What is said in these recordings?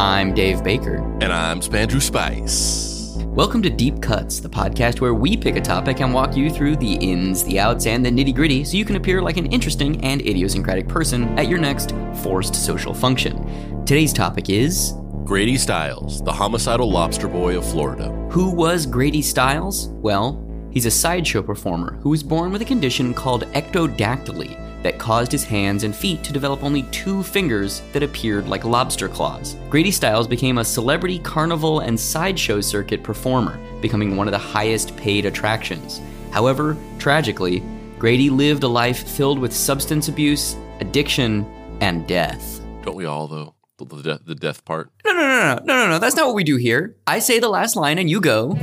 I'm Dave Baker. And I'm Spandrew Spice. Welcome to Deep Cuts, the podcast where we pick a topic and walk you through the ins, the outs, and the nitty gritty so you can appear like an interesting and idiosyncratic person at your next forced social function. Today's topic is Grady Stiles, the homicidal lobster boy of Florida. Who was Grady Stiles? Well, he's a sideshow performer who was born with a condition called ectrodactyly that caused his hands and feet to develop only two fingers that appeared like lobster claws. Grady Stiles became a celebrity carnival and sideshow circuit performer, becoming one of the highest paid attractions. However, tragically, Grady lived a life filled with substance abuse, addiction, and death. Don't we all, though? The, the, the death part? No, no, no, no, no, no, no. That's not what we do here. I say the last line and you go.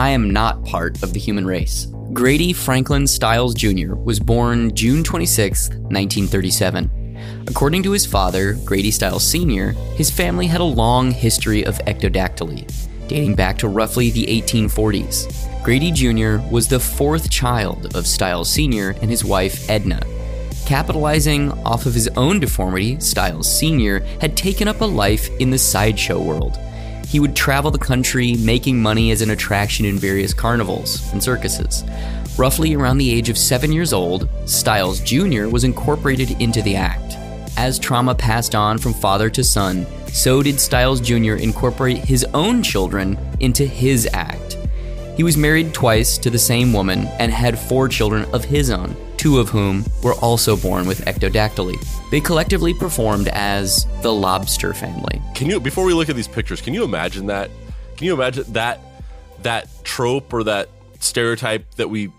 I am not part of the human race. Grady Franklin Stiles Jr. was born June 26, 1937. According to his father, Grady Stiles Sr., his family had a long history of ectrodactyly, dating back to roughly the 1840s. Grady Jr. was the fourth child of Stiles Sr. and his wife Edna. Capitalizing off of his own deformity, Stiles Sr. had taken up a life in the sideshow world. He would travel the country making money as an attraction in various carnivals and circuses. Roughly around the age of seven years old, Stiles Jr. was incorporated into the act. As trauma passed on from father to son, so did Stiles Jr. incorporate his own children into his act. He was married twice to the same woman and had four children of his own, two of whom were also born with ectrodactyly. They collectively performed as the Lobster family. Can you, before we look at these pictures, can you imagine that? Can you imagine that that trope or that stereotype that we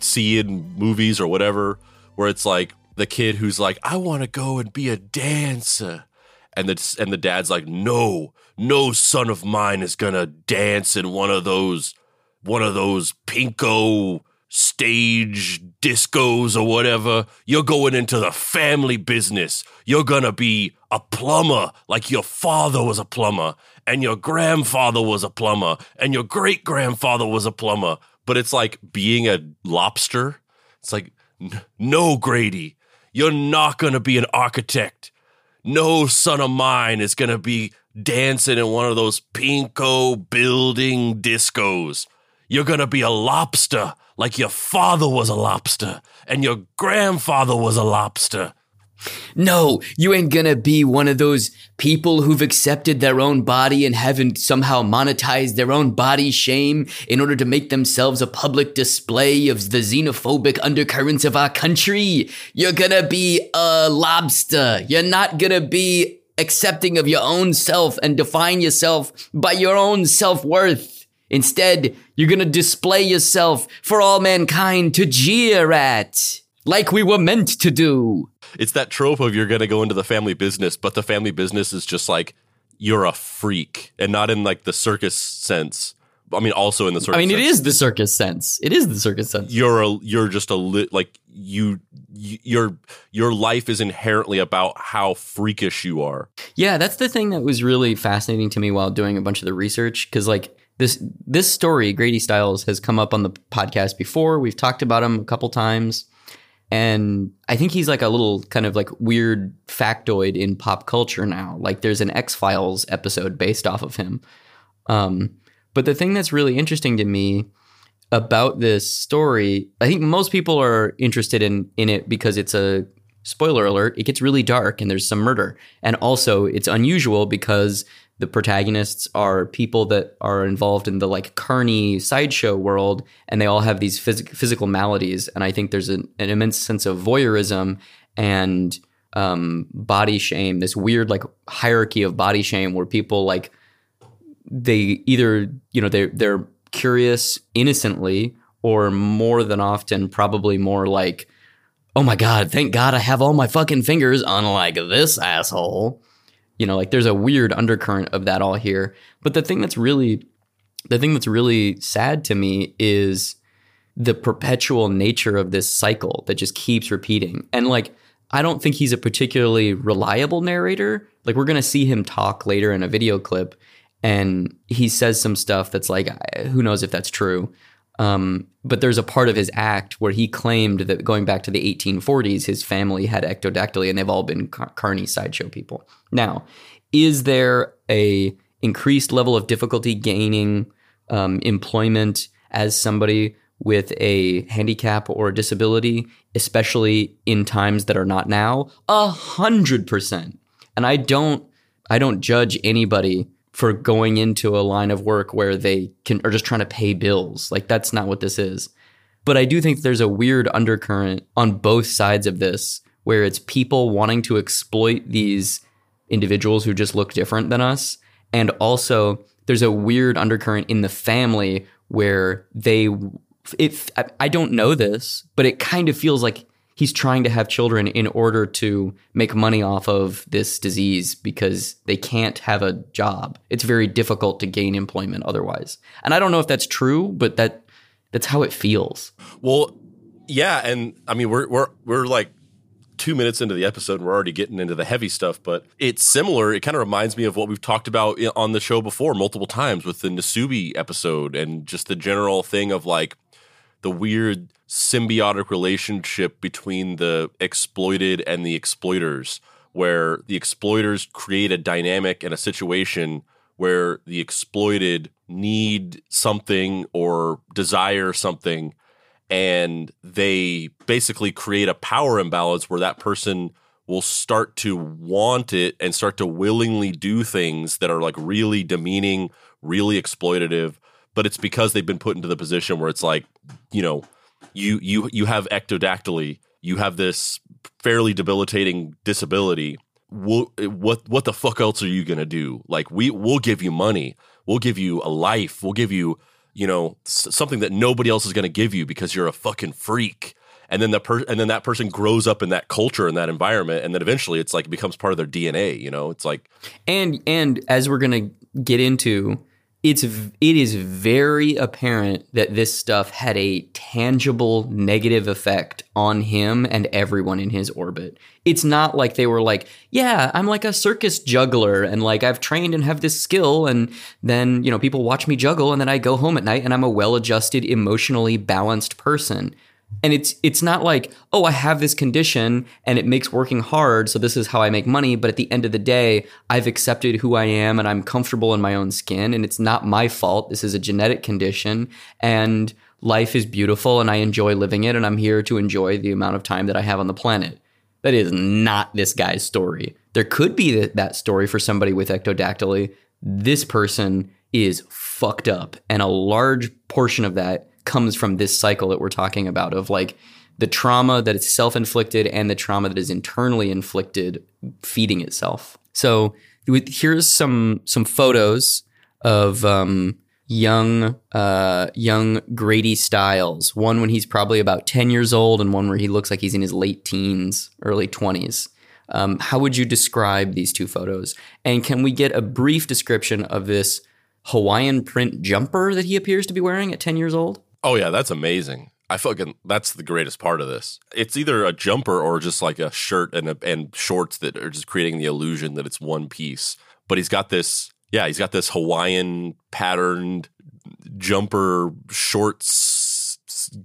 see in movies or whatever, where it's like the kid who's like, "I want to go and be a dancer," and the and the dad's like, "No, no son of mine is gonna dance in one of those." One of those pinko stage discos or whatever. You're going into the family business. You're going to be a plumber like your father was a plumber and your grandfather was a plumber and your great grandfather was a plumber. But it's like being a lobster. It's like, no, Grady, you're not going to be an architect. No son of mine is going to be dancing in one of those pinko building discos. You're going to be a lobster like your father was a lobster and your grandfather was a lobster. No, you ain't gonna be one of those people who've accepted their own body and haven't somehow monetized their own body shame in order to make themselves a public display of the xenophobic undercurrents of our country. You're gonna be a lobster. You're not gonna be accepting of your own self and define yourself by your own self worth. Instead, you're gonna display yourself for all mankind to jeer at, like we were meant to do. It's that trope of you're gonna go into the family business, but the family business is just like you're a freak, and not in like the circus sense. I mean, also in the circus. I mean, sense. it is the circus sense. It is the circus sense. You're a you're just a lit like you, you your your life is inherently about how freakish you are. Yeah, that's the thing that was really fascinating to me while doing a bunch of the research because like this this story, Grady Stiles, has come up on the podcast before. We've talked about him a couple times. And I think he's like a little kind of like weird factoid in pop culture now. Like there's an X Files episode based off of him. Um, but the thing that's really interesting to me about this story, I think most people are interested in in it because it's a spoiler alert, it gets really dark and there's some murder. And also it's unusual because the protagonists are people that are involved in the like carny sideshow world and they all have these phys- physical maladies and i think there's an, an immense sense of voyeurism and um, body shame this weird like hierarchy of body shame where people like they either you know they they're curious innocently or more than often probably more like oh my god thank god i have all my fucking fingers unlike this asshole you know like there's a weird undercurrent of that all here but the thing that's really the thing that's really sad to me is the perpetual nature of this cycle that just keeps repeating. And like, I don't think he's a particularly reliable narrator. Like, we're going to see him talk later in a video clip, and he says some stuff that's like, who knows if that's true. Um, but there's a part of his act where he claimed that going back to the 1840s, his family had ectodactyly and they've all been car- carny sideshow people. Now, is there a increased level of difficulty gaining um, employment as somebody with a handicap or a disability, especially in times that are not now? A hundred percent. And I don't, I don't judge anybody for going into a line of work where they can are just trying to pay bills. Like that's not what this is. But I do think there's a weird undercurrent on both sides of this where it's people wanting to exploit these individuals who just look different than us and also there's a weird undercurrent in the family where they if I don't know this, but it kind of feels like he's trying to have children in order to make money off of this disease because they can't have a job. It's very difficult to gain employment otherwise. And I don't know if that's true, but that that's how it feels. Well, yeah, and I mean we're we're we're like two minutes into the episode and we're already getting into the heavy stuff, but it's similar. It kind of reminds me of what we've talked about on the show before multiple times with the Nasubi episode and just the general thing of like the weird symbiotic relationship between the exploited and the exploiters, where the exploiters create a dynamic and a situation where the exploited need something or desire something and they basically create a power imbalance where that person will start to want it and start to willingly do things that are like really demeaning, really exploitative, but it's because they've been put into the position where it's like, you know, you you you have ectodactyly, you have this fairly debilitating disability. We'll, what what the fuck else are you gonna do? Like we we'll give you money, we'll give you a life, we'll give you you know something that nobody else is gonna give you because you're a fucking freak. And then the per- and then that person grows up in that culture in that environment, and then eventually it's like becomes part of their DNA. You know, it's like and and as we're gonna get into it's it is very apparent that this stuff had a tangible negative effect on him and everyone in his orbit. It's not like they were like, "Yeah, I'm like a circus juggler and like I've trained and have this skill and then, you know, people watch me juggle and then I go home at night and I'm a well-adjusted, emotionally balanced person." And it's it's not like oh i have this condition and it makes working hard so this is how i make money but at the end of the day i've accepted who i am and i'm comfortable in my own skin and it's not my fault. This is a genetic condition and life is beautiful and i enjoy living it and i'm here to enjoy the amount of time that i have on the planet. That is not this guy's story. There could be that story for somebody with ectodactyly. This person is fucked up and a large portion of that comes from this cycle that we're talking about of like the trauma that is self inflicted and the trauma that is internally inflicted feeding itself. So here's some some photos of um, young uh, young Grady Stiles. One when he's probably about ten years old, and one where he looks like he's in his late teens, early twenties. Um, how would you describe these two photos? And can we get a brief description of this Hawaiian print jumper that he appears to be wearing at ten years old? Oh yeah, that's amazing. I fucking that's the greatest part of this. It's either a jumper or just like a shirt and a, and shorts that are just creating the illusion that it's one piece. But he's got this, yeah, he's got this Hawaiian patterned jumper shorts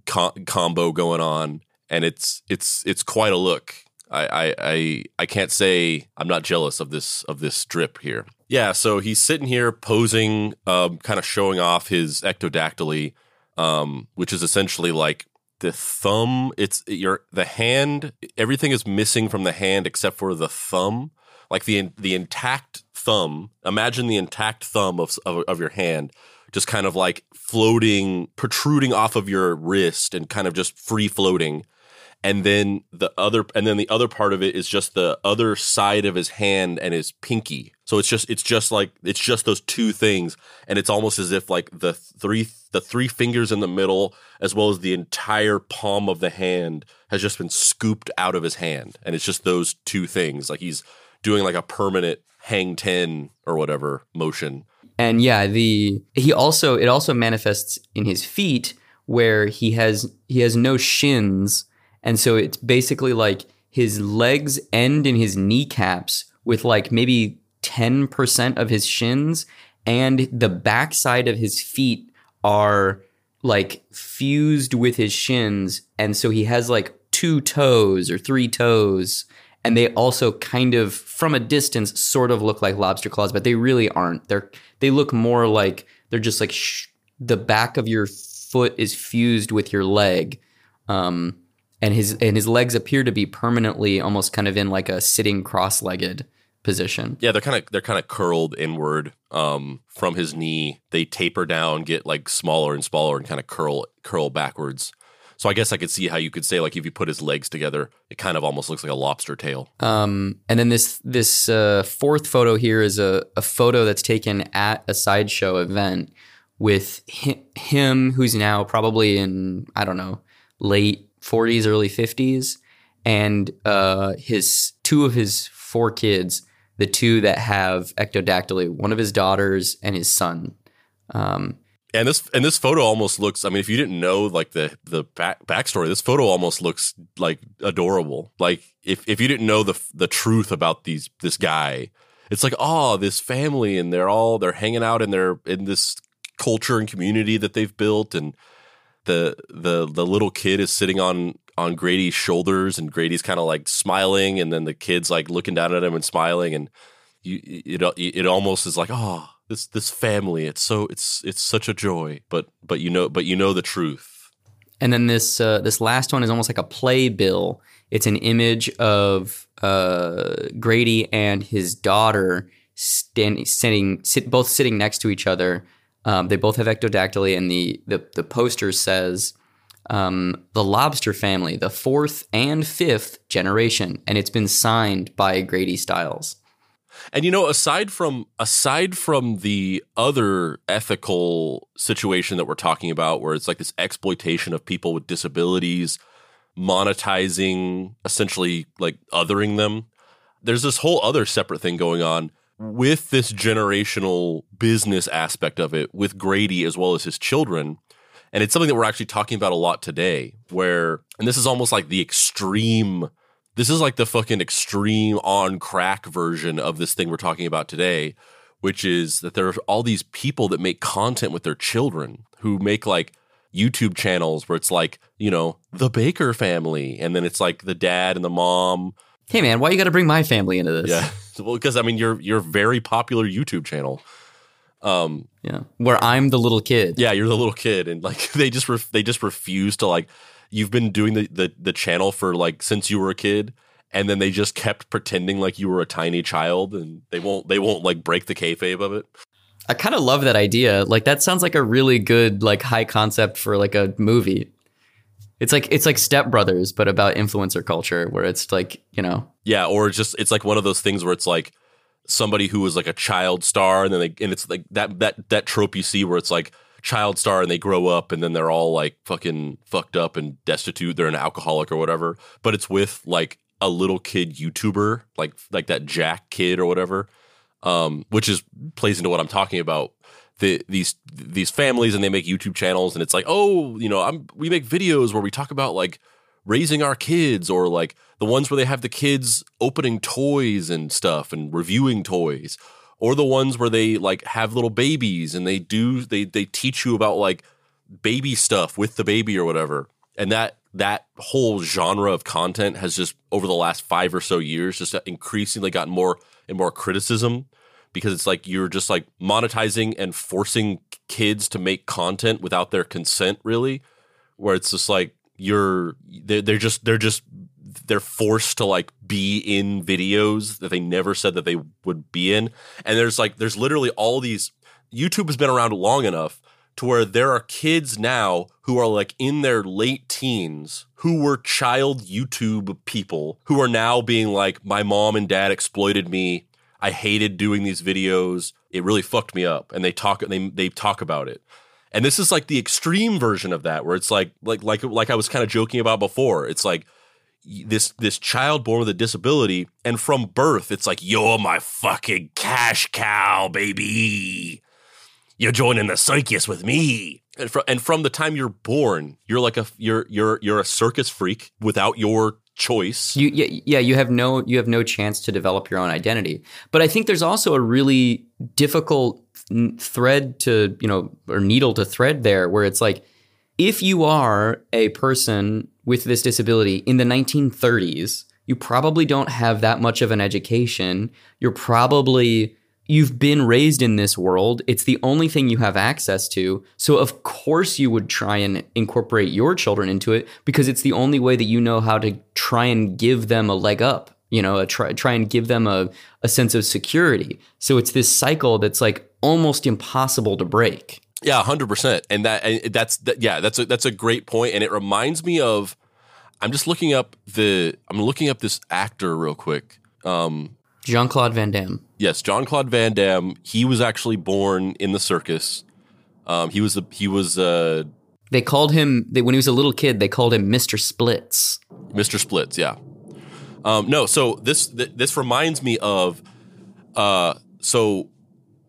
combo going on, and it's it's it's quite a look. I, I I I can't say I'm not jealous of this of this strip here. Yeah, so he's sitting here posing, um, kind of showing off his ectodactyly um, which is essentially like the thumb. It's your the hand. Everything is missing from the hand except for the thumb. Like the the intact thumb. Imagine the intact thumb of, of, of your hand, just kind of like floating, protruding off of your wrist, and kind of just free floating and then the other and then the other part of it is just the other side of his hand and his pinky. So it's just it's just like it's just those two things. And it's almost as if like the three the three fingers in the middle as well as the entire palm of the hand has just been scooped out of his hand. And it's just those two things. Like he's doing like a permanent hang 10 or whatever motion. And yeah the he also it also manifests in his feet where he has he has no shins, and so it's basically like his legs end in his kneecaps with like maybe ten percent of his shins, and the backside of his feet are like fused with his shins, and so he has like two toes or three toes and they also kind of from a distance sort of look like lobster claws but they really aren't. They're they look more like they're just like sh- the back of your foot is fused with your leg. Um, and his and his legs appear to be permanently almost kind of in like a sitting cross-legged position Yeah, they're kind of they're kind of curled inward um, from his knee. They taper down, get like smaller and smaller, and kind of curl curl backwards. So I guess I could see how you could say like if you put his legs together, it kind of almost looks like a lobster tail. Um, and then this this uh, fourth photo here is a, a photo that's taken at a sideshow event with hi- him, who's now probably in I don't know late forties, early fifties, and uh, his two of his four kids, the two that have ectodactyly, one of his daughters and his son. Um, And this and this photo almost looks. I mean, if you didn't know like the the back, backstory, this photo almost looks like adorable. Like if if you didn't know the the truth about these this guy, it's like oh, this family, and they're all they're hanging out in their in this culture and community that they've built, and the the the little kid is sitting on on Grady's shoulders, and Grady's kind of like smiling, and then the kid's like looking down at him and smiling, and you it it almost is like oh this this family it's so it's it's such a joy but but you know but you know the truth And then this uh, this last one is almost like a playbill. It's an image of uh, Grady and his daughter standing, sitting, sit, both sitting next to each other. Um, they both have ectodactyly, and the the, the poster says um, the Lobster family, the fourth and fifth generation, and it's been signed by Grady Stiles. and you know aside from aside from the other ethical situation that we're talking about where it's like this exploitation of people with disabilities monetizing essentially like othering them there's this whole other separate thing going on with this generational business aspect of it with Grady as well as his children and it's something that we're actually talking about a lot today where and this is almost like the extreme this is like the fucking extreme on crack version of this thing we're talking about today, which is that there are all these people that make content with their children who make like YouTube channels where it's like, you know, the Baker family. And then it's like the dad and the mom. Hey man, why you got to bring my family into this? Yeah. well, because I mean, you're, you're a very popular YouTube channel. Um, yeah. Where I'm the little kid. yeah, you're the little kid. And like, they just, ref- they just refuse to like, you've been doing the, the, the channel for like since you were a kid and then they just kept pretending like you were a tiny child and they won't they won't like break the kayfabe of it I kind of love that idea. Like that sounds like a really good like high concept for like a movie. It's like it's like Step Brothers, but about influencer culture, where it's like you know, yeah or just it's like one of those things where it's like somebody who was like a child star and then they and it's like that that that trope you see where it's like child star and they grow up and then they're all like fucking fucked up and destitute they're an alcoholic or whatever but it's with like a little kid youtuber like like that jack kid or whatever um which is plays into what i'm talking about the these these families and they make youtube channels and it's like oh you know i'm we make videos where we talk about like raising our kids or like the ones where they have the kids opening toys and stuff and reviewing toys or the ones where they like have little babies and they do they they teach you about like baby stuff with the baby or whatever. And that that whole genre of content has just over the last 5 or so years just increasingly gotten more and more criticism because it's like you're just like monetizing and forcing kids to make content without their consent really where it's just like you're they're, they're just they're just they're forced to like be in videos that they never said that they would be in. And there's like there's literally all these youtube has been around long enough to where there are kids now who are like in their late teens who were child youtube people who are now being like my mom and dad exploited me i hated doing these videos it really fucked me up and they talk they, they talk about it and this is like the extreme version of that where it's like like like like I was kind of joking about before. It's like this this child born with a disability and from birth it's like you're my fucking cash cow baby. you're joining the circus with me. And from, and from the time you're born, you're like a you're you're you're a circus freak without your choice. You yeah, yeah, you have no you have no chance to develop your own identity. But I think there's also a really difficult thread to, you know, or needle to thread there where it's like if you are a person with this disability in the 1930s, you probably don't have that much of an education. You're probably you've been raised in this world. It's the only thing you have access to. So of course you would try and incorporate your children into it because it's the only way that you know how to try and give them a leg up. You know, try try and give them a, a sense of security. So it's this cycle that's like almost impossible to break. Yeah, hundred percent. And that and that's that, yeah, that's a that's a great point. And it reminds me of I'm just looking up the I'm looking up this actor real quick. Um, Jean Claude Van Damme. Yes, Jean Claude Van Damme. He was actually born in the circus. Um, he was a he was uh, They called him they, when he was a little kid. They called him Mister Splits. Mr. Splits. Yeah. Um, no, so this th- this reminds me of uh, so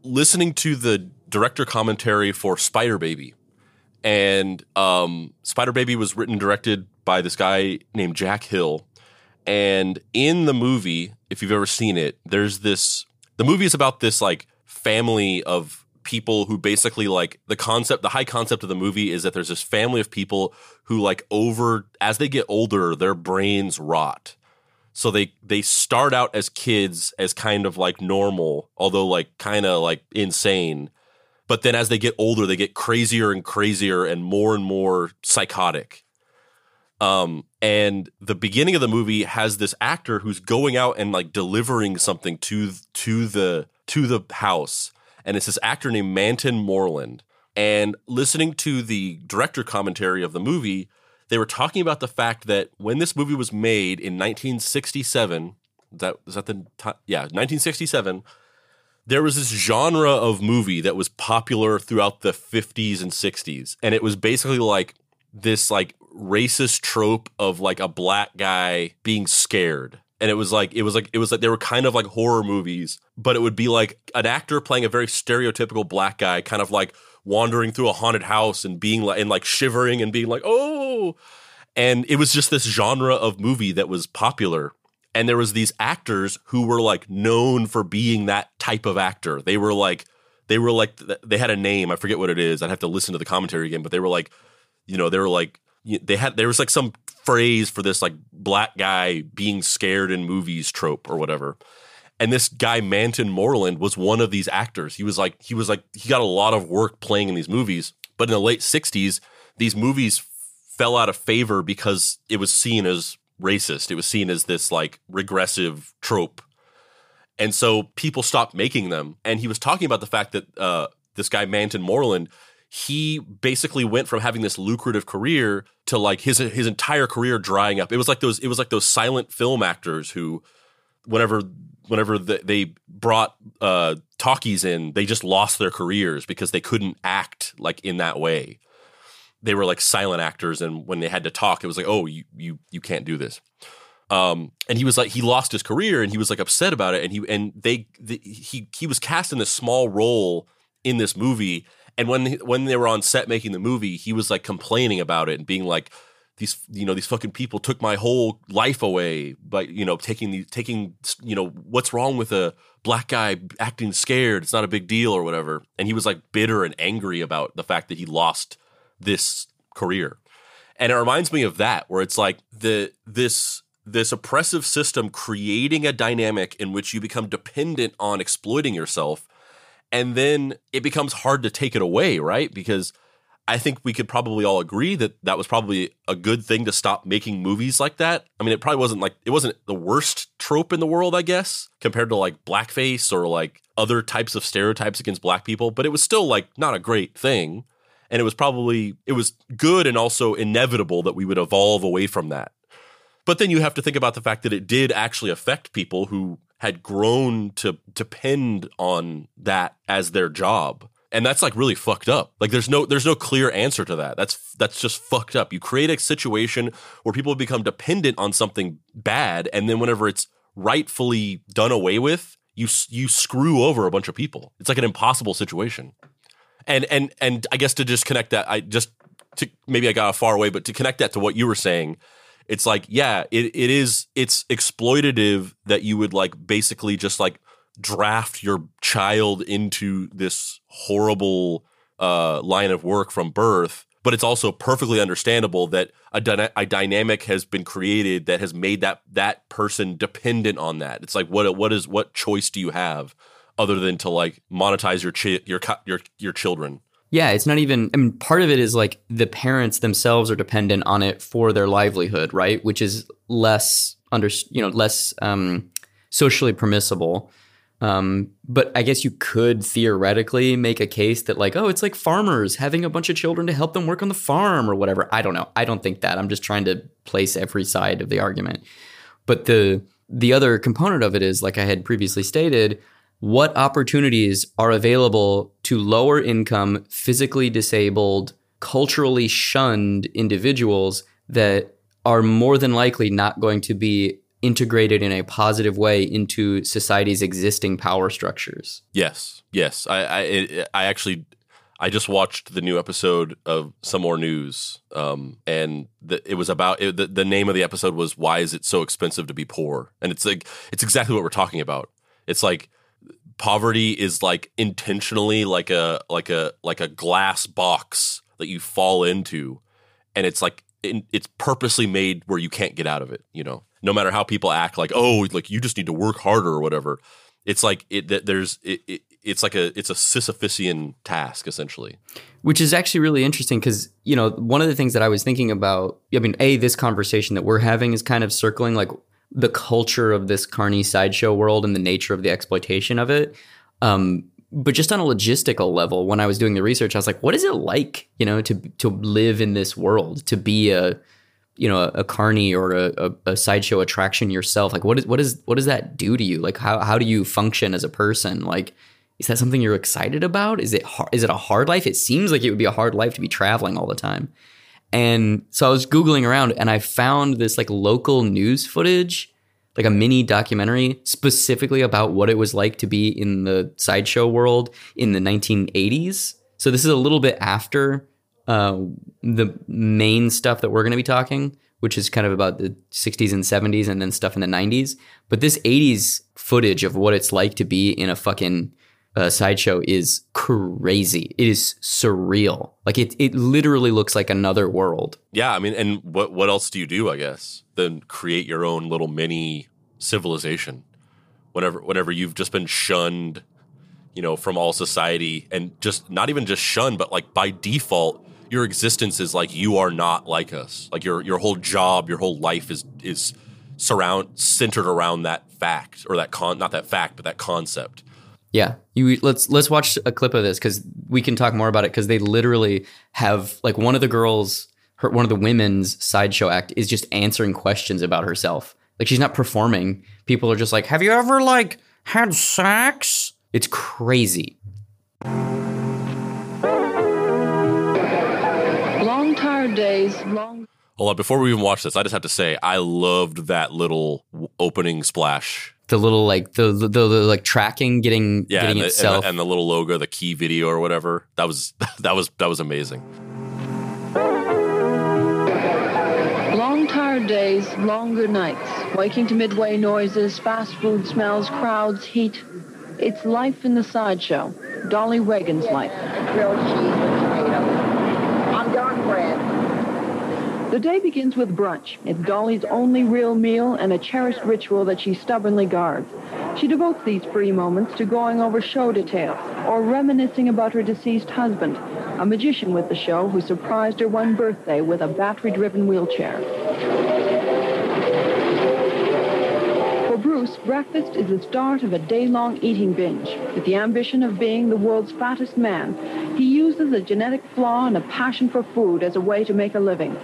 listening to the director commentary for Spider Baby, and um, Spider Baby was written and directed by this guy named Jack Hill. And in the movie, if you've ever seen it, there's this the movie is about this like family of people who basically like the concept the high concept of the movie is that there's this family of people who like over as they get older their brains rot. So they they start out as kids as kind of like normal although like kind of like insane. But then as they get older they get crazier and crazier and more and more psychotic. Um and the beginning of the movie has this actor who's going out and like delivering something to to the to the house. And it's this actor named Mantan Moreland. And listening to the director commentary of the movie they were talking about the fact that when this movie was made in 1967 that is that the time yeah 1967 there was this genre of movie that was popular throughout the 50s and 60s and it was basically like this like racist trope of like a black guy being scared. And it was like it was like it was like they were kind of like horror movies but it would be like an actor playing a very stereotypical black guy kind of like wandering through a haunted house and being like and like shivering and being like oh! And it was just this genre of movie that was popular. And there was these actors who were like known for being that type of actor. They were like they were like they had a name. I forget what it is. I'd have to listen to the commentary again but they were like you know they were like they had there was like some phrase for this like black guy being scared in movies trope or whatever and this guy Mantan Moreland was one of these actors. He was like he was like he got a lot of work playing in these movies, but in the late 60s these movies fell out of favor because it was seen as racist. It was seen as this like regressive trope. And so people stopped making them. And he was talking about the fact that uh, this guy Mantan Moreland he basically went from having this lucrative career to like his his entire career drying up. It was like those it was like those silent film actors who whenever whenever the, they brought uh, talkies in, they just lost their careers because they couldn't act like in that way. They were like silent actors, and when they had to talk, it was like, oh, you you you can't do this. Um, and he was like, he lost his career, and he was like upset about it, and he and they the, he he was cast in this small role in this movie, and when when they were on set making the movie, he was like complaining about it and being like, these you know these fucking people took my whole life away by you know taking the taking you know what's wrong with a black guy acting scared? It's not a big deal or whatever. And he was like bitter and angry about the fact that he lost this career. And it reminds me of that where it's like the this this oppressive system creating a dynamic in which you become dependent on exploiting yourself and then it becomes hard to take it away right because I think we could probably all agree that that was probably a good thing to stop making movies like that. I mean, it probably wasn't like it wasn't the worst trope in the world, I guess, compared to like blackface or like other types of stereotypes against black people, but it was still like not a great thing. And it was probably it was good and also inevitable that we would evolve away from that. But then you have to think about the fact that it did actually affect people who had grown to depend on that as their job. And that's like really fucked up. Like there's no there's no clear answer to that. That's that's just fucked up. You create a situation where people become dependent on something bad and then whenever it's rightfully done away with you you screw over a bunch of people. It's like an impossible situation. And and and I guess to just connect that, I just to maybe I got far away, but to connect that to what you were saying, it's like yeah, it it is it's exploitative that you would like basically just like draft your child into this horrible uh, line of work from birth. But it's also perfectly understandable that a, dyna- a dynamic has been created that has made that that person dependent on that. It's like what what is what choice do you have other than to like monetize your chi- your your your children? Yeah, it's not even. I mean, part of it is like the parents themselves are dependent on it for their livelihood, right? Which is less under, you know, less um, socially permissible. Um, but I guess you could theoretically make a case that like, oh, it's like farmers having a bunch of children to help them work on the farm or whatever. I don't know. I don't think that. I'm just trying to place every side of the argument. But the the other component of it is, like I had previously stated, what opportunities are available to lower income, physically disabled, culturally shunned individuals that are more than likely not going to be integrated in a positive way into society's existing power structures. Yes, yes. I I, I actually I just watched the new episode of Some More News, um, and the, it was about it, the, the name of the episode was "Why Is It So Expensive to Be Poor?" And it's like it's exactly what we're talking about. It's like poverty is like intentionally like a like a like a glass box that you fall into, and it's like it's purposely made where you can't get out of it. You know, no matter how people act, like oh, like you just need to work harder or whatever. It's like it. There's it, it it's like a it's a Sisyphusian task essentially. Which is actually really interesting because you know one of the things that I was thinking about. I mean, a this conversation that we're having is kind of circling like the culture of this carny sideshow world and the nature of the exploitation of it. Um, but just on a logistical level, when I was doing the research, I was like, what is it like, you know, to to live in this world, to be a you know a, carny or a, a, a, sideshow attraction yourself? Like what is what is what does that do to you? Like how, how do you function as a person? Like is that something you're excited about? Is it hard, is it a hard life? It seems like it would be a hard life to be traveling all the time and so i was googling around and i found this like local news footage like a mini documentary specifically about what it was like to be in the sideshow world in the 1980s so this is a little bit after uh, the main stuff that we're going to be talking, which is kind of about the 60s and 70s and then stuff in the 90s. But this 80s footage of what it's like to be in a fucking uh, sideshow is crazy. It is surreal. Like it, it literally looks like another world. Yeah, I mean, and what what else do you do? I guess than create your own little mini civilization. Whenever whenever you've just been shunned, you know, from all society, and just not even just shunned, but like by default, your existence is like you are not like us. Like your your whole job, your whole life is is surround centered around that fact or that con not that fact, but that concept. Yeah, you let's let's watch a clip of this because we can talk more about it because they literally have like one of the girls, her one of the women's sideshow act is just answering questions about herself. Like she's not performing. People are just like, "Have you ever like had sex?" It's crazy. Long tired days long. Hold on, before we even watch this, I just have to say I loved that little opening splash. The little like the the, the, the like tracking getting yeah, getting and the, itself and the, and the little logo, the key video or whatever. That was that was that was amazing. Long tired days, longer nights, waking to midway noises, fast food smells, crowds, heat. It's life in the sideshow. Dolly Reagan's life. Grilled cheese The day begins with brunch. It's Dolly's only real meal and a cherished ritual that she stubbornly guards. She devotes these free moments to going over show details or reminiscing about her deceased husband, a magician with the show who surprised her one birthday with a battery-driven wheelchair. For Bruce, breakfast is the start of a day-long eating binge. With the ambition of being the world's fattest man, he uses a genetic flaw and a passion for food as a way to make a living.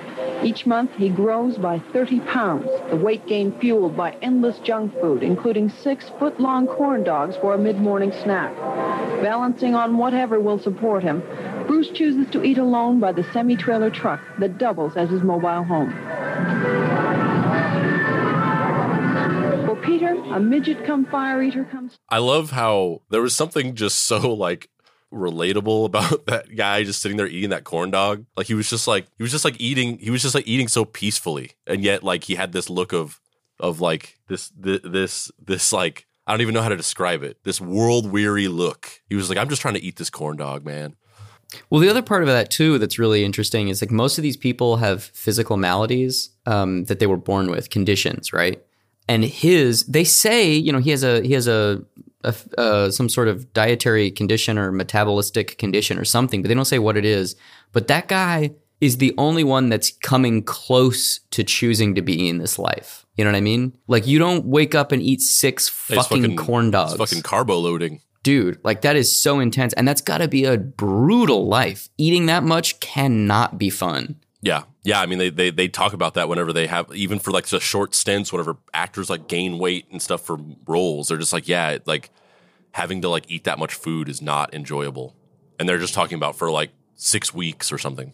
Each month, he grows by 30 pounds, the weight gain fueled by endless junk food, including six foot-long corn dogs for a mid-morning snack. Balancing on whatever will support him, Bruce chooses to eat alone by the semi-trailer truck that doubles as his mobile home. For Peter, a midget come fire eater comes... I love how there was something just so, like, relatable about that guy just sitting there eating that corn dog. Like he was just like he was just like eating he was just like eating so peacefully. And yet like he had this look of of like this this this, this like I don't even know how to describe it. This world weary look. He was like I'm just trying to eat this corn dog, man. Well, the other part of that too that's really interesting is like most of these people have physical maladies um, that they were born with, conditions, right? And his, they say, you know, he has a he has a, a uh, some sort of dietary condition or metabolistic condition or something, but they don't say what it is. But that guy is the only one that's coming close to choosing to be in this life. You know what I mean? Like you don't wake up and eat six It's fucking, corn dogs It's fucking carbo loading. dude like that is so intense and that's got to be a brutal life eating that much cannot be fun Yeah. Yeah. I mean, they, they, they talk about that whenever they have, even for like the short stints, whenever actors like gain weight and stuff for roles, they're just like, yeah, like having to like eat that much food is not enjoyable. And they're just talking about for like six weeks or something.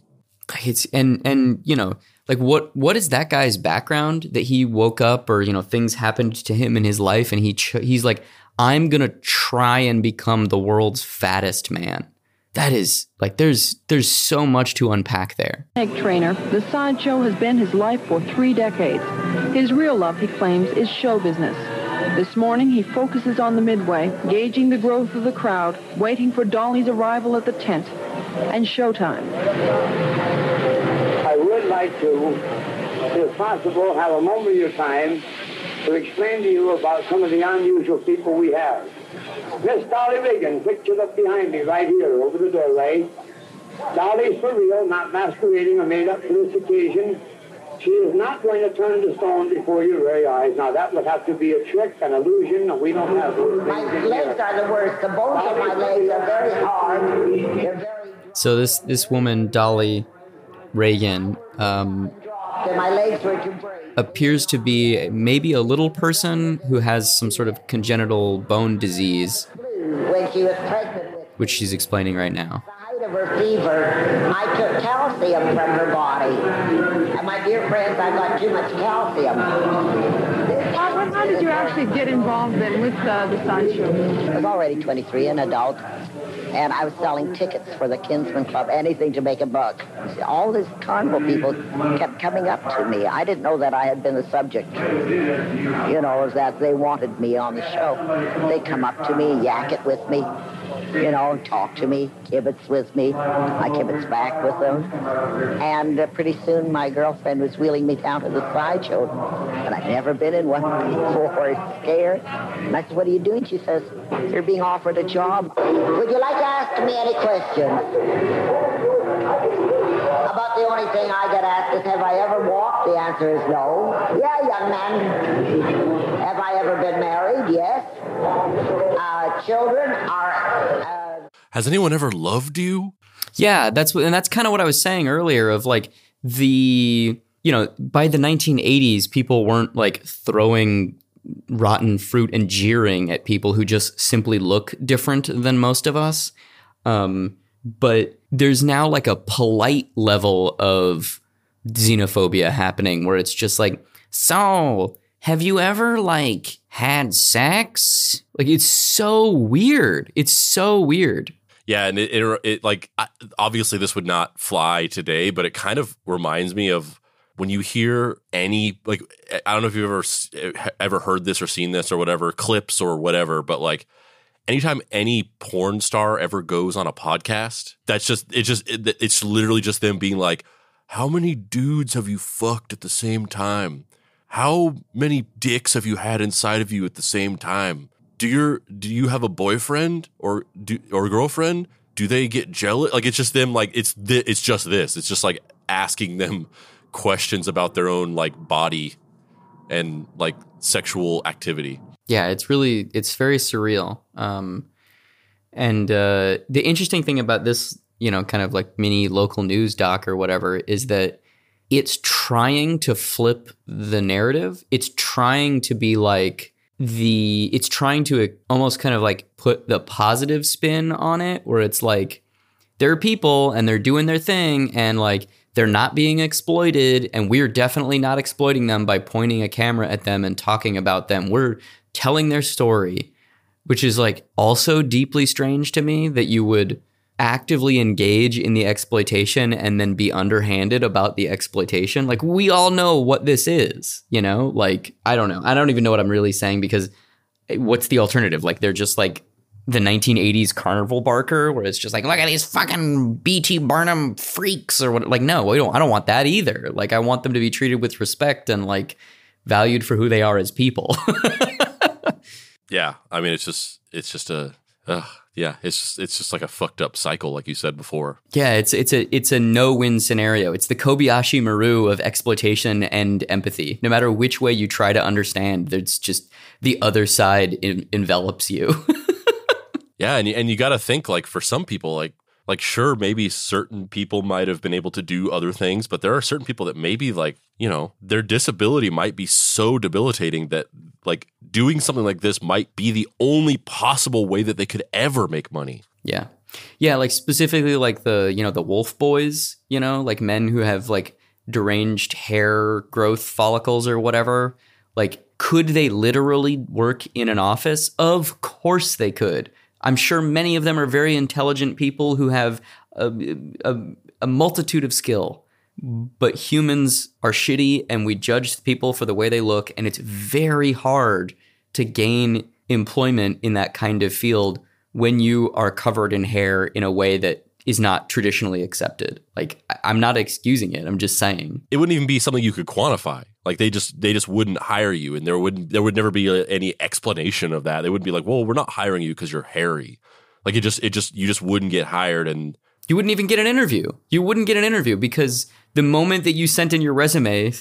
it's and and you know like what what is that guy's background that he woke up or you know things happened to him in his life and he ch- he's like i'm gonna try and become the world's fattest man that is like there's there's so much to unpack there Egg trainer, the sideshow has been his life for three decades. His real love, he claims, is show business. This morning, he focuses on the midway, gauging the growth of the crowd, waiting for Dolly's arrival at the tent, and showtime. I would like to, if possible, have a moment of your time to explain to you about some of the unusual people we have. Miss Dolly Reagan, pictured up behind me right here over the doorway. Dolly's for real, not masquerading or made up for this occasion. She is not going to turn to stone before your very eyes. Now, that would have to be a trick, an illusion, and we don't have those My legs here. are the worst. The bones of my legs are very hard. They're very so this this woman dolly reagan um, my legs were to break. Appears to be maybe a little person who has some sort of congenital bone disease she was pregnant with which she's explaining right now of her fever, I took calcium from her body. And my dear friends, I got too much calcium. How, did you actually get involved then with uh, the sideshow? I was already 23, an adult, and I was selling tickets for the Kinsman Club, anything to make a buck. All these carnival people kept coming up to me. I didn't know that I had been the subject, you know, that they wanted me on the show. They come up to me, yak it with me, you know, talk to me, kibitz with me. I kibitz back with them. And uh, pretty soon my girlfriend was wheeling me down to the sideshow, and I'd never been in one before, scared. And I said, what are you doing? She says, you're being offered a job. Would you like to ask me any questions? About the only thing I get asked is, have I ever walked? The answer is no. Yeah, young man. Have I ever been married? Yes. Children are... Uh, Has anyone ever loved you? Yeah, that's what, and that's kind of what I was saying earlier. Of like the you know by the 1980s, people weren't like throwing rotten fruit and jeering at people who just simply look different than most of us. Um, but there's now like a polite level of xenophobia happening where it's just like, so have you ever like had sex? Like it's so weird. It's so weird. Yeah, and it, it, it like obviously this would not fly today, but it kind of reminds me of when you hear any like I don't know if you've ever ever heard this or seen this or whatever clips or whatever, but like anytime any porn star ever goes on a podcast, that's just it just it, it's literally just them being like, "How many dudes have you fucked at the same time? How many dicks have you had inside of you at the same time?" do your do you have a boyfriend or do or girlfriend? Do they get jealous? Like it's just them. Like it's thi- it's just this. It's just like asking them questions about their own like body and like sexual activity. Yeah, it's really it's very surreal. Um, and uh, the interesting thing about this, you know, kind of like mini local news doc or whatever, is that it's trying to flip the narrative. It's trying to be like the. It's trying to uh, almost kind of like put the positive spin on it, where it's like there are people and they're doing their thing and like they're not being exploited and we're definitely not exploiting them by pointing a camera at them and talking about them we're telling their story which is like also deeply strange to me that you would actively engage in the exploitation and then be underhanded about the exploitation. Like we all know what this is, you know? Like I don't know. I don't even know what I'm really saying because eh, what's the alternative? Like they're just like the 1980s carnival barker where it's just like look at these fucking PT Barnum freaks or what like no, we don't I don't want that either. Like I want them to be treated with respect and like valued for who they are as people. Yeah, I mean, it's just it's just a uh, yeah, it's just, it's just like a fucked up cycle, like you said before. Yeah, it's it's a it's a no win scenario. It's the Kobayashi Maru of exploitation and empathy. No matter which way you try to understand, there's just the other side en- envelops you. Yeah, and you, and you got to think like for some people, like like sure, maybe certain people might have been able to do other things, but there are certain people that maybe like you know their disability might be so debilitating that like doing something like this might be the only possible way that they could ever make money. yeah, yeah, like specifically like the you know the wolf boys, you know, like men who have like deranged hair growth follicles or whatever. Like, could they literally work in an office? Of course they could. I'm sure many of them are very intelligent people who have a, a, a multitude of skill. But humans are shitty and we judge people for the way they look. And it's very hard to gain employment in that kind of field when you are covered in hair in a way that is not traditionally accepted. Like, I'm not excusing it. I'm just saying. It wouldn't even be something you could quantify. Like they just they just wouldn't hire you, and there wouldn't there would never be a, any explanation of that. They wouldn't be like, well, we're not hiring you because you're hairy. Like it just it just you just wouldn't get hired, and You wouldn't even get an interview. You wouldn't get an interview because the moment that you sent in your resume,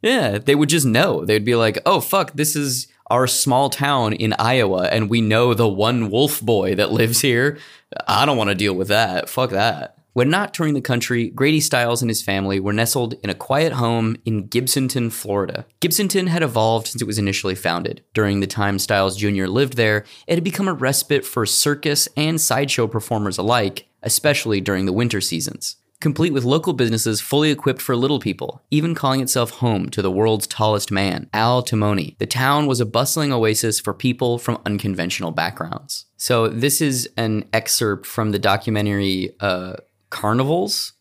yeah, they would just know. They'd be like, oh, fuck, this is our small town in Iowa, and we know the one wolf boy that lives here. I don't want to deal with that. Fuck that. When not touring the country, Grady Stiles and his family were nestled in a quiet home in Gibsonton, Florida. Gibsonton had evolved since it was initially founded. During the time Stiles Jr. lived there, it had become a respite for circus and sideshow performers alike, especially during the winter seasons. Complete with local businesses fully equipped for little people, even calling itself home to the world's tallest man, Al Tomaini. The town was a bustling oasis for people from unconventional backgrounds. So, this is an excerpt from the documentary uh, Carnivals,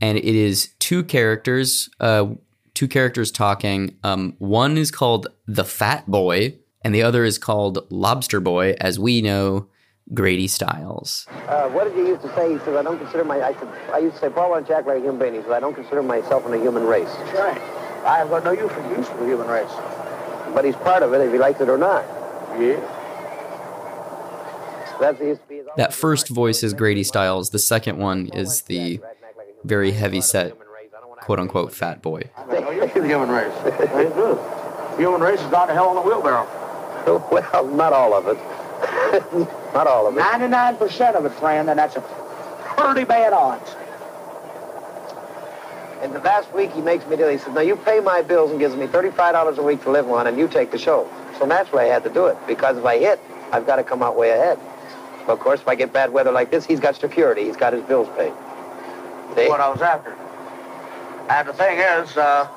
and it is two characters, uh, two characters talking. Um, one is called the Fat Boy, and the other is called Lobster Boy, as we know Grady Stiles. Uh, what did you used to say? He says, I don't consider my, I, said, I used to say, Paul, why don't you act like a human being? He said, I don't consider myself in the human race. Right. I have got no use for use for the human race. But he's part of it, if he likes it or not. Yeah. That's used to be That first voice is Grady Stiles. The second one is the very heavy set, quote unquote, fat boy. No use for the human race. Ain't. Human race has gone to hell in a wheelbarrow. Well, not all of it. not all of it. 99% of it, friend, and that's a pretty bad odds. And the last week he makes me do it. He says, now you pay my bills and gives me $35 a week to live on, and you take the show. So naturally I had to do it, because if I hit, I've got to come out way ahead. But of course, if I get bad weather like this, he's got security. He's got his bills paid. See? What I was after. And the thing is, uh,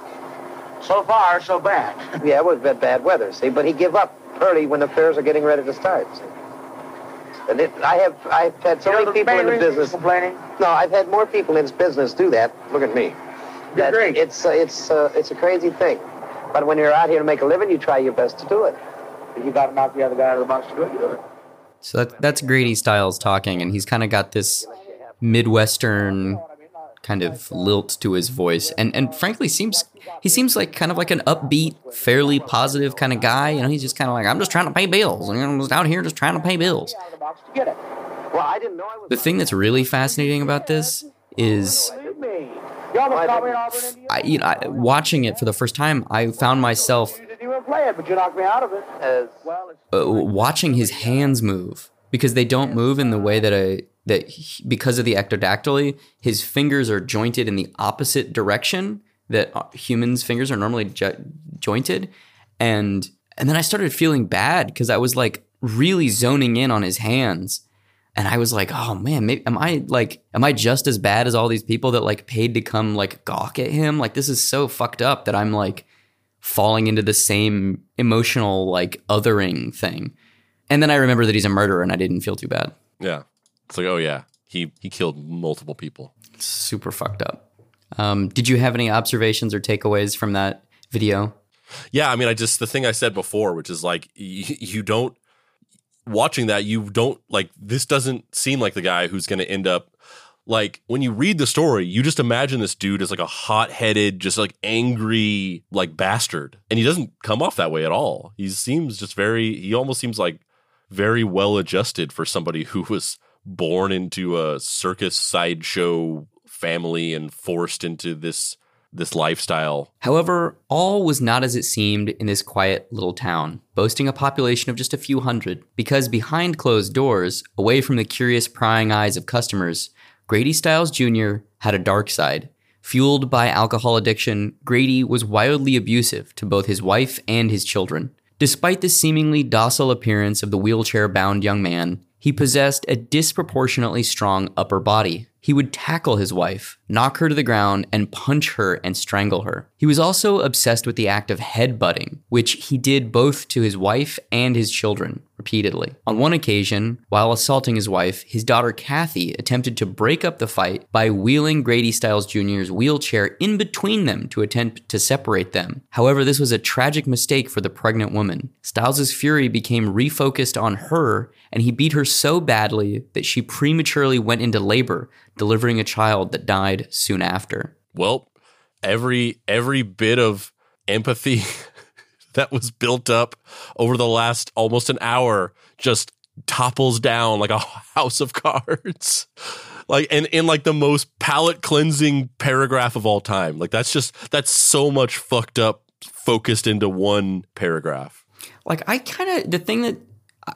so far, so bad. Yeah, it was bad, bad weather, see, but he give up early when the fairs are getting ready to start. See? And it, I have I've had so You know many people in the business. complaining? No, I've had more people in this business do that. Look at me. You're great. It's uh, it's uh, it's a crazy thing, but when you're out here to make a living, you try your best to do it. If you got to knock the other guy out of the box to do it, you do it. So that, that's Grady Stiles talking, and he's kind of got this Midwestern kind of lilt to his voice, and and frankly seems he seems like kind of like an upbeat, fairly positive kind of guy. You know, he's just kind of like I'm just trying to pay bills. I'm just out here just trying to pay bills. The box to get it. Well, I didn't know I was. The thing that's really fascinating about this is Believe me. You almost caught me in Auburn, Indiana. I, you know, I, watching it for the first time, I found myself You didn't even play it, but you knocked me out of it. As- Well, it's... uh, watching his hands move because they don't move in the way that a that he, because of the ectrodactyly, his fingers are jointed in the opposite direction that uh, humans' fingers are normally jo- jointed, and and then I started feeling bad because I was like really zoning in on his hands. And I was like, oh man, maybe, am I like, am I just as bad as all these people that like paid to come like gawk at him? Like, this is so fucked up that I'm like falling into the same emotional like othering thing. And then I remember that he's a murderer and I didn't feel too bad. yeah, it's like oh yeah, he he killed multiple people. Super fucked up. Um, did you have any observations or takeaways from that video? Yeah, I mean, I just the thing I said before, which is like you, you don't watching that, you don't like this doesn't seem like the guy who's going to end up like when you read the story, you just imagine this dude as like a hot-headed, just like angry, like bastard, and he doesn't come off that way at all. He seems just very. He almost seems like very well adjusted for somebody who was born into a circus sideshow family and forced into this this lifestyle. However, all was not as it seemed in this quiet little town, boasting a population of just a few hundred, because behind closed doors, away from the curious prying eyes of customers, Grady Stiles Jr. had a dark side. Fueled by alcohol addiction, Grady was wildly abusive to both his wife and his children. Despite the seemingly docile appearance of the wheelchair bound young man, he possessed a disproportionately strong upper body. He would tackle his wife, knock her to the ground, and punch her and strangle her. He was also obsessed with the act of headbutting, which he did both to his wife and his children repeatedly. On one occasion, while assaulting his wife, his daughter Kathy attempted to break up the fight by wheeling Grady Stiles Jr.'s wheelchair in between them to attempt to separate them. However, this was a tragic mistake for the pregnant woman. Stiles's fury became refocused on her, and he beat her so badly that she prematurely went into labor, delivering a child that died soon after. Well, every every bit of empathy that was built up over the last almost an hour just topples down like a house of cards. Like and in like the most palate cleansing paragraph of all time. Like that's just that's so much fucked up focused into one paragraph. Like I kind of the thing that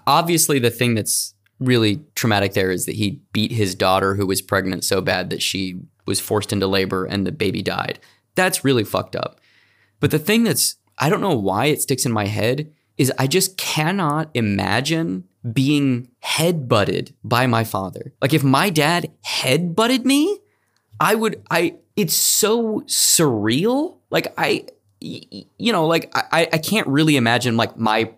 obviously the thing that's really traumatic there is that he beat his daughter who was pregnant so bad that she was forced into labor and the baby died. That's really fucked up. But the thing that's I don't know why it sticks in my head is I just cannot imagine being headbutted by my father. Like if my dad headbutted me, I would I it's so surreal. Like I you know, like I I can't really imagine like my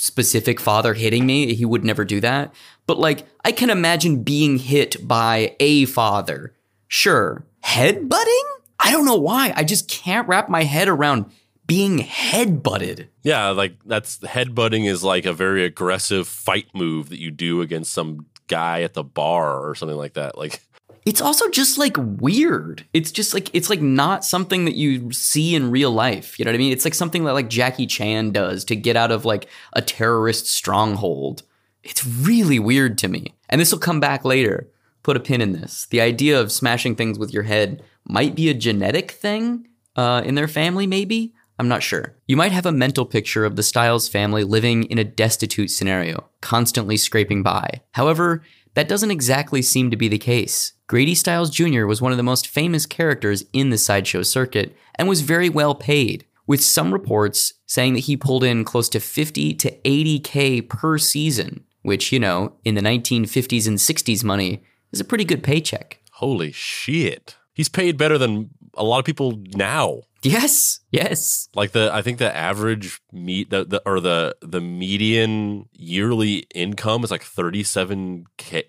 specific father hitting me. He would never do that. But like I can imagine being hit by a father. Sure. Headbutting? I don't know why. I just can't wrap my head around being headbutted. Yeah, like that's headbutting is like a very aggressive fight move that you do against some guy at the bar or something like that. Like it's also just like weird. It's just like it's like not something that you see in real life. You know what I mean? It's like something that like Jackie Chan does to get out of like a terrorist stronghold. It's really weird to me. And this will come back later. Put a pin in this. The idea of smashing things with your head might be a genetic thing uh, in their family, maybe. I'm not sure. You might have a mental picture of the Stiles family living in a destitute scenario, constantly scraping by. However, that doesn't exactly seem to be the case. Grady Stiles Jr. was one of the most famous characters in the sideshow circuit and was very well paid, with some reports saying that he pulled in close to 50 to 80k per season, which, you know, in the 1950s and 60s money is a pretty good paycheck. Holy shit. He's paid better than a lot of people now. Yes, yes. Like the I think the average meet the, the or the the median yearly income is like 37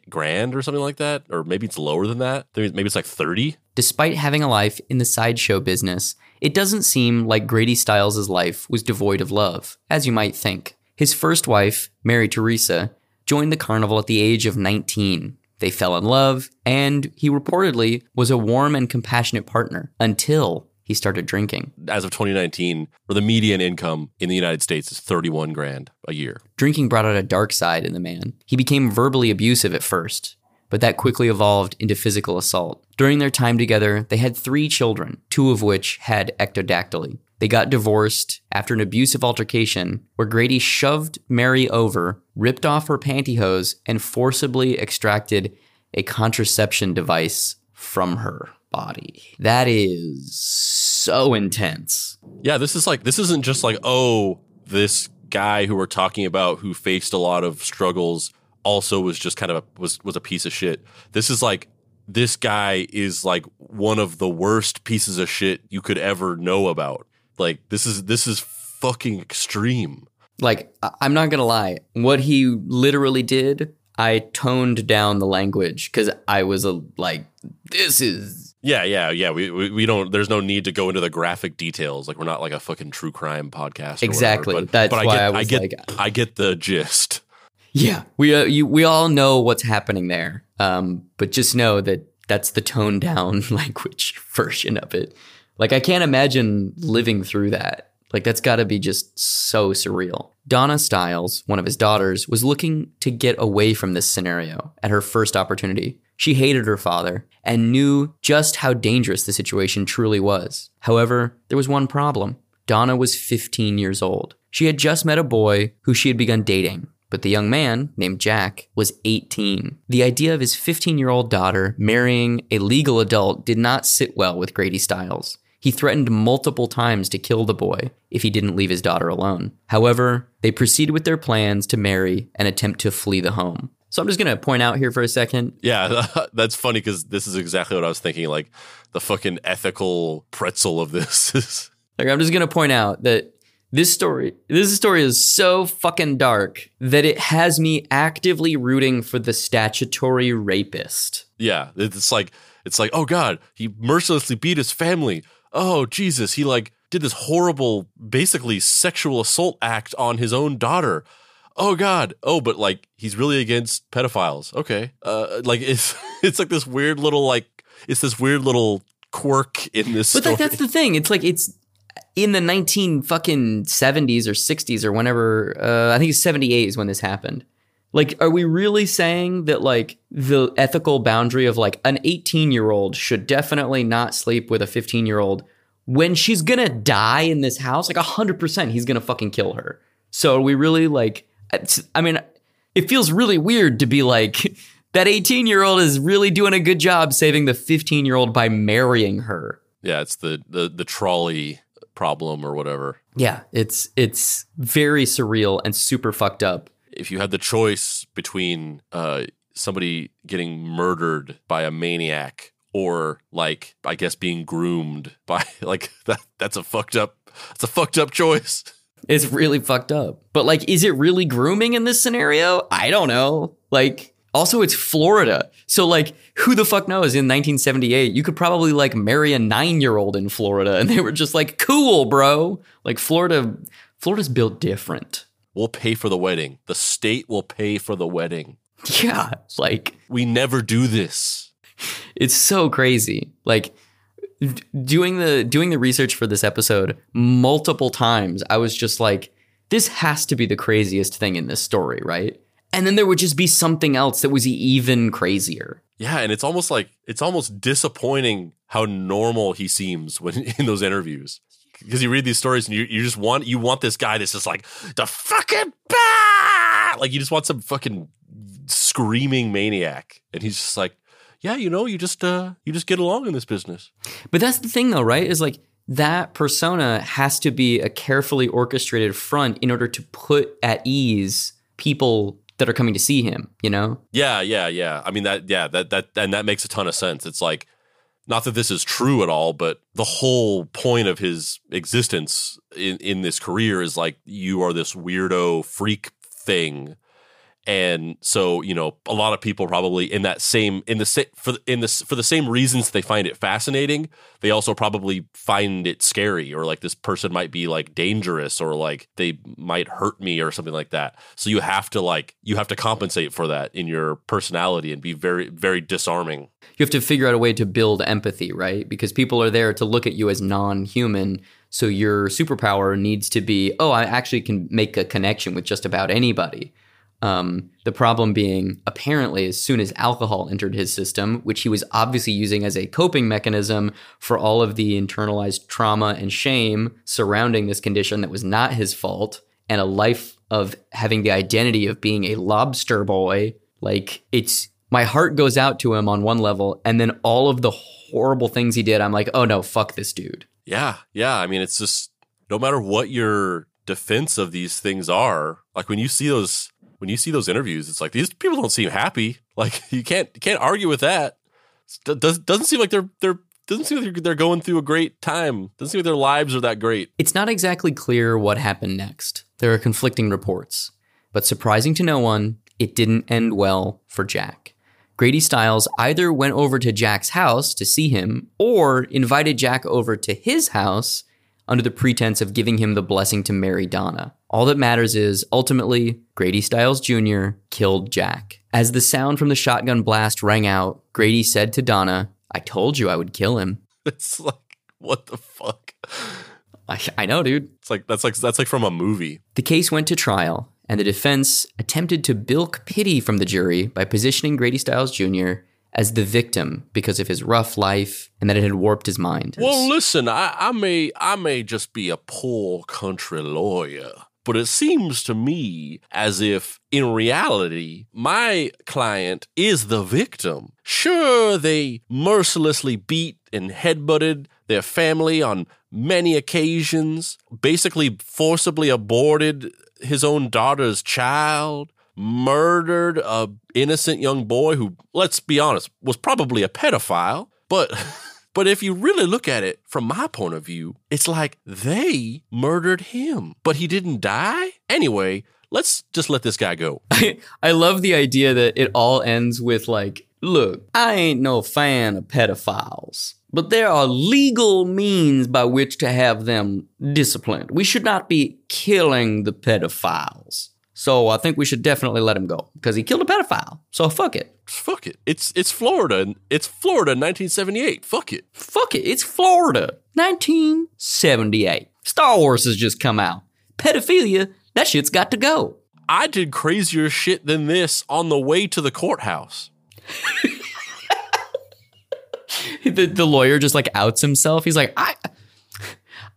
grand or something like that or maybe it's lower than that. Maybe it's like 30. Despite having a life in the sideshow business, it doesn't seem like Grady Stiles' life was devoid of love, as you might think. His first wife, Mary Teresa, joined the carnival at the age of 19. They fell in love, and he reportedly was a warm and compassionate partner until he started drinking. As of 2019, where the median income in the United States is 31 grand a year. Drinking brought out a dark side in the man. He became verbally abusive at first, but that quickly evolved into physical assault. During their time together, they had three children, two of which had ectrodactyly. They got divorced after an abusive altercation where Grady shoved Mary over, ripped off her pantyhose, and forcibly extracted a contraception device from her body. That is so intense. Yeah, this is like this isn't just like oh, this guy who we're talking about who faced a lot of struggles also was just kind of a, was was a piece of shit. This is like this guy is like one of the worst pieces of shit you could ever know about. Like this is this is fucking extreme. Like I'm not going to lie, what he literally did I toned down the language because I was a, like, this is Yeah, yeah, yeah. We, we we don't. There's no need to go into the graphic details. Like we're not like a fucking true crime podcast. or Exactly. whatever. But, That's but why I I get, was get, like- I get the gist. Yeah, we uh, you, we all know what's happening there. Um, but just know that that's the toned down language version of it. Like I can't imagine living through that. Like that's got to be just so surreal. Donna Stiles, one of his daughters, was looking to get away from this scenario at her first opportunity. She hated her father and knew just how dangerous the situation truly was. However, there was one problem. Donna was 15 years old. She had just met a boy who she had begun dating, but the young man, named Jack, was 18. The idea of his 15 year old daughter marrying a legal adult did not sit well with Grady Stiles. He threatened multiple times to kill the boy if he didn't leave his daughter alone. However, they proceeded with their plans to marry and attempt to flee the home. So I'm just going to point out here for a second Yeah, that's funny because this is exactly what I was thinking. Like the fucking ethical pretzel of this is. Like I'm just gonna point out that this story, this story is so fucking dark that it has me actively rooting for the statutory rapist. Yeah, it's like it's like oh god, he mercilessly beat his family. Oh Jesus, he like did this horrible, basically sexual assault act on his own daughter. Oh god. Oh, but like he's really against pedophiles. Okay. Uh, like it's it's like this weird little like it's this weird little quirk in this But story. like that's the thing. It's like it's in the 19 fucking 70s or 60s or whenever. Uh, I think it's 78 is when this happened. Like, are we really saying that like the ethical boundary of like an 18 year old should definitely not sleep with a 15 year old when she's gonna die in this house? Like hundred percent, he's gonna fucking kill her. So are we really like? I mean, it feels really weird to be like that 18 year old is really doing a good job saving the 15 year old by marrying her. yeah, it's the the the trolley problem or whatever. Yeah, it's it's very surreal and super fucked up. If you had the choice between uh, somebody getting murdered by a maniac or like I guess being groomed by like that that's a fucked up that's a fucked up choice. It's really fucked up. But like, is it really grooming in this scenario? I don't know. Like, also it's Florida. So like, who the fuck knows? In 1978, you could probably like marry a nine year old in Florida, and they were just like, cool, bro. Like Florida, Florida's built different. We'll pay for the wedding. The state will pay for the wedding. Yeah, like We never do this. it's so crazy like doing the doing the research for this episode multiple times i was just like this has to be the craziest thing in this story right and then there would just be something else that was even crazier Yeah, and it's almost like it's almost disappointing how normal he seems when in those interviews. Because you read these stories and you, you just want you want this guy that's just like the fucking bah! like you just want some fucking screaming maniac, and he's just like, yeah, you know, you just uh you just get along in this business. but that's the thing though right is like that persona has to be a carefully orchestrated front in order to put at ease people that are coming to see him you know Yeah, yeah, yeah. I mean that yeah, that that and that makes a ton of sense. It's like not that this is true at all, but the whole point of his existence in in this career is like you are this weirdo freak thing. And so, you know, a lot of people probably in that same in the for in this for the same reasons they find it fascinating, they also probably find it scary or like this person might be like dangerous or like they might hurt me or something like that. So you have to like you have to compensate for that in your personality and be very very disarming. you have to figure out a way to build empathy, right? Because people are there to look at you as non human. So your superpower needs to be, oh, I actually can make a connection with just about anybody. Um, the problem being, apparently, as soon as alcohol entered his system, which he was obviously using as a coping mechanism for all of the internalized trauma and shame surrounding this condition that was not his fault, and a life of having the identity of being a lobster boy, like it's my heart goes out to him on one level, and then all of the horrible things he did, I'm like, oh no, fuck this dude. Yeah, yeah. I mean, it's just no matter what your defense of these things are, like when you see those when you see those interviews, it's like these people don't seem happy. Like you can't you can't argue with that. It does, doesn't seem like they're they're doesn't seem like they're, going through a great time. Doesn't seem like their lives are that great. It's not exactly clear what happened next. There are conflicting reports. But surprising to no one, it didn't end well for Jack. Grady Stiles either went over to Jack's house to see him or invited Jack over to his house under the pretense of giving him the blessing to marry Donna. All that matters is ultimately, Grady Stiles Jr. killed Jack. As the sound from the shotgun blast rang out, Grady said to Donna, I told you I would kill him. It's like what the fuck? I, I know, dude. It's like that's like that's like from a movie. The case went to trial, and the defense attempted to bilk pity from the jury by positioning Grady Stiles Jr. as the victim because of his rough life and that it had warped his mind. Well, listen, I, I may I may just be a poor country lawyer, but it seems to me as if in reality my client is the victim. Sure, they mercilessly beat and headbutted their family on many occasions, basically forcibly aborted his own daughter's child, murdered a innocent young boy who, let's be honest, was probably a pedophile. But but if you really look at it from my point of view, it's like they murdered him, but he didn't die. Anyway, let's just let this guy go. I love the idea that it all ends with like, look, I ain't no fan of pedophiles, but there are legal means by which to have them disciplined. We should not be killing the pedophiles. So I think we should definitely let him go because he killed a pedophile. So fuck it. Fuck it. It's it's Florida. It's Florida 1978. Fuck it. Fuck it. It's Florida. 1978. Star Wars has just come out. Pedophilia, that shit's got to go. I did crazier shit than this on the way to the courthouse. the, the lawyer just like outs himself. He's like, I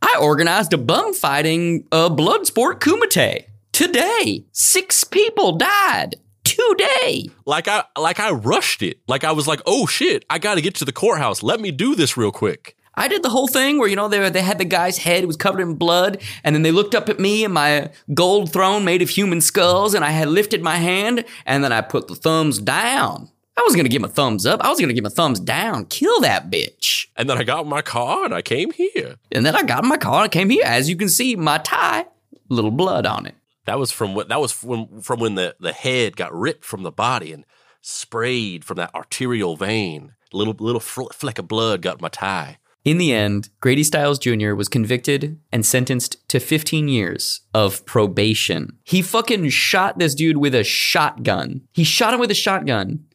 I organized a bum fighting uh, blood sport kumite today. Six people died today. Like I like I rushed it. Like I was like, "Oh shit, I got to get to the courthouse. Let me do this real quick." I did the whole thing where you know they they had the guy's head was covered in blood, and then they looked up at me and my gold throne made of human skulls, and I had lifted my hand, and then I put the thumbs down. I was gonna give him a thumbs up. I was gonna give him a thumbs down. Kill that bitch. And then I got my car and I came here. And then I got in my car and I came here. As you can see, my tie, little blood on it. That was from what that was from from when the the head got ripped from the body and sprayed from that arterial vein. Little little fleck of blood got my tie. In the end, Grady Stiles Jr. was convicted and sentenced to 15 years of probation. He fucking shot this dude with a shotgun. He shot him with a shotgun.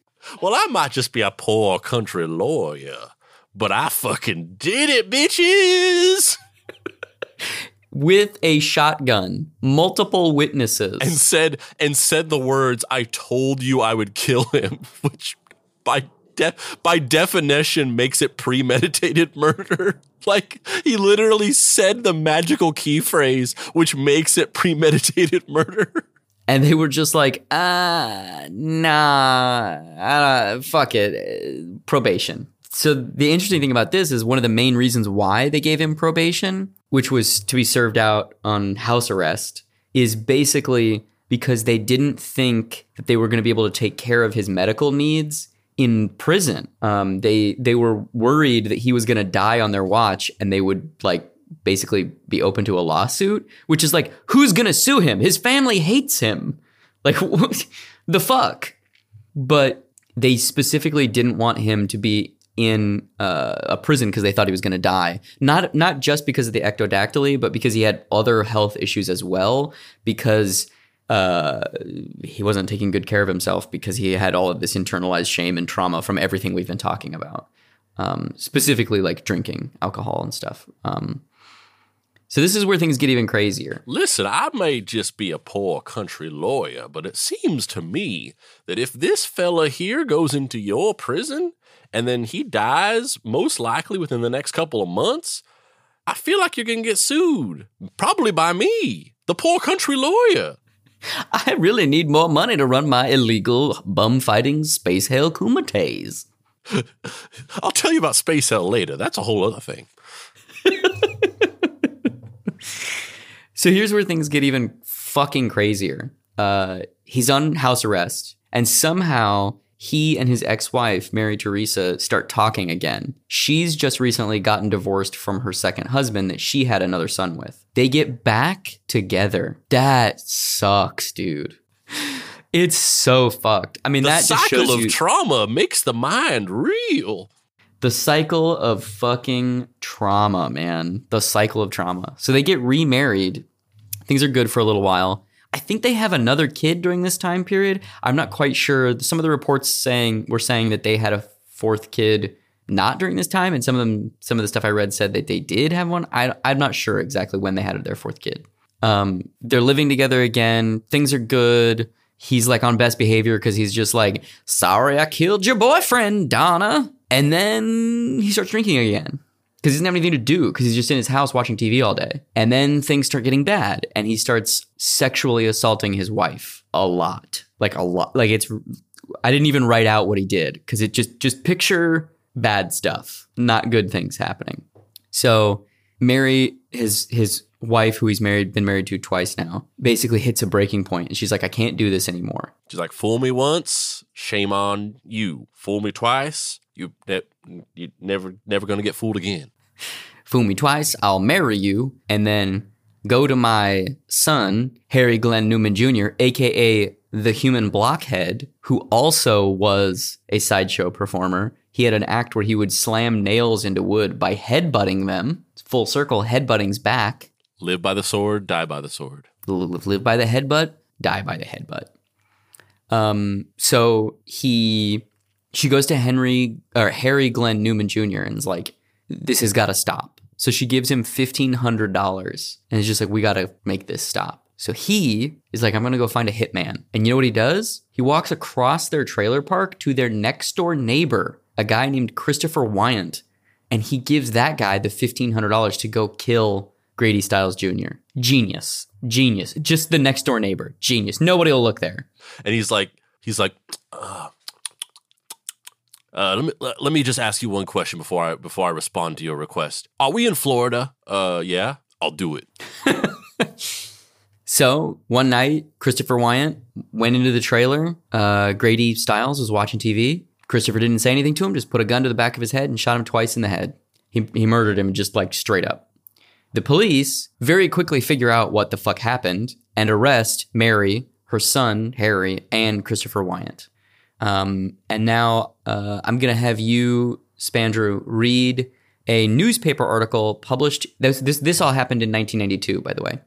Well, I might just be a poor country lawyer, but I fucking did it, bitches. with a shotgun, multiple witnesses. and said and said the words I told you I would kill him, which by de- by definition makes it premeditated murder. Like he literally said the magical key phrase which makes it premeditated murder. and they were just like, ah, nah, uh, fuck it, uh, probation. So the interesting thing about this is one of the main reasons why they gave him probation, which was to be served out on house arrest, is basically because they didn't think that they were going to be able to take care of his medical needs in prison. Um, they they were worried that he was going to die on their watch, and they would like basically be open to a lawsuit, which is like, who's going to sue him? His family hates him. Like, the fuck? But they specifically didn't want him to be in uh, a prison because they thought he was going to die. Not not just because of the ectrodactyly, but because he had other health issues as well. Because uh, he wasn't taking good care of himself because he had all of this internalized shame and trauma from everything we've been talking about, um, specifically like drinking alcohol and stuff. Um, so this is where things get even crazier. Listen, I may just be a poor country lawyer, but it seems to me that if this fella here goes into your prison and then he dies, most likely within the next couple of months, I feel like you're going to get sued. Probably by me, the poor country lawyer. I really need more money to run my illegal bum fighting space hell kumites. I'll tell you about Space Hell later. That's a whole other thing. So here's where things get even fucking crazier. Uh, he's on house arrest, and somehow he and his ex-wife, Mary Teresa, start talking again. She's just recently gotten divorced from her second husband that she had another son with. They get back together. That sucks, dude. It's so fucked. I mean, The that just cycle of you trauma makes the mind real. the cycle of fucking trauma, man. The cycle of trauma. So they get remarried. Things are good for a little while. I think they have another kid during this time period. I'm not quite sure. Some of the reports saying were saying that they had a fourth kid not during this time, and some of them, some of the stuff I read said that they did have one. I, I'm not sure exactly when they had their fourth kid. Um, they're living together again. Things are good. He's like on best behavior because he's just like, sorry, I killed your boyfriend, Donna. And then he starts drinking again because he doesn't have anything to do because he's just in his house watching TV all day. And then things start getting bad and he starts sexually assaulting his wife a lot. Like a lot. Like it's, I didn't even write out what he did because it just, just picture bad stuff, not good things happening. So Mary, his his wife, who he's married, been married to twice now, basically hits a breaking point, and she's like, "I can't do this anymore." She's like, fool me once, shame on you. Fool me twice, you ne- you never never gonna get fooled again. Fool me twice, I'll marry you, and then go to my son, Harry Glenn Newman Jr., aka the Human Blockhead, who also was a sideshow performer. He had an act where he would slam nails into wood by headbutting them. Full circle, headbutting's back. Live by the sword, die by the sword. live, live by the headbutt, die by the headbutt. Um, so he, she goes to Henry or Harry Glenn Newman Jr. and is like, "This has got to stop." So she gives him fifteen hundred dollars and is just like, "We got to make this stop." So he is like, "I'm gonna go find a hitman," and you know what he does? He walks across their trailer park to their next door neighbor, a guy named Christopher Wyant, and he gives that guy the fifteen hundred dollars to go kill Grady Stiles Jr. Genius, genius. Just the next door neighbor, genius. Nobody will look there. And he's like, he's like, uh, uh, let me let, let me just ask you one question before I before I respond to your request. Are we in Florida? Uh, yeah, I'll do it. So one night, Christopher Wyant went into the trailer. Uh, Grady Stiles was watching TV. Christopher didn't say anything to him, just put a gun to the back of his head and shot him twice in the head. He, he murdered him just like straight up. The police very quickly figure out what the fuck happened and arrest Mary, her son, Harry, and Christopher Wyant. Um, and now uh, I'm going to have you, Spandrew, read a newspaper article published. This, this, this all happened in 1992, by the way.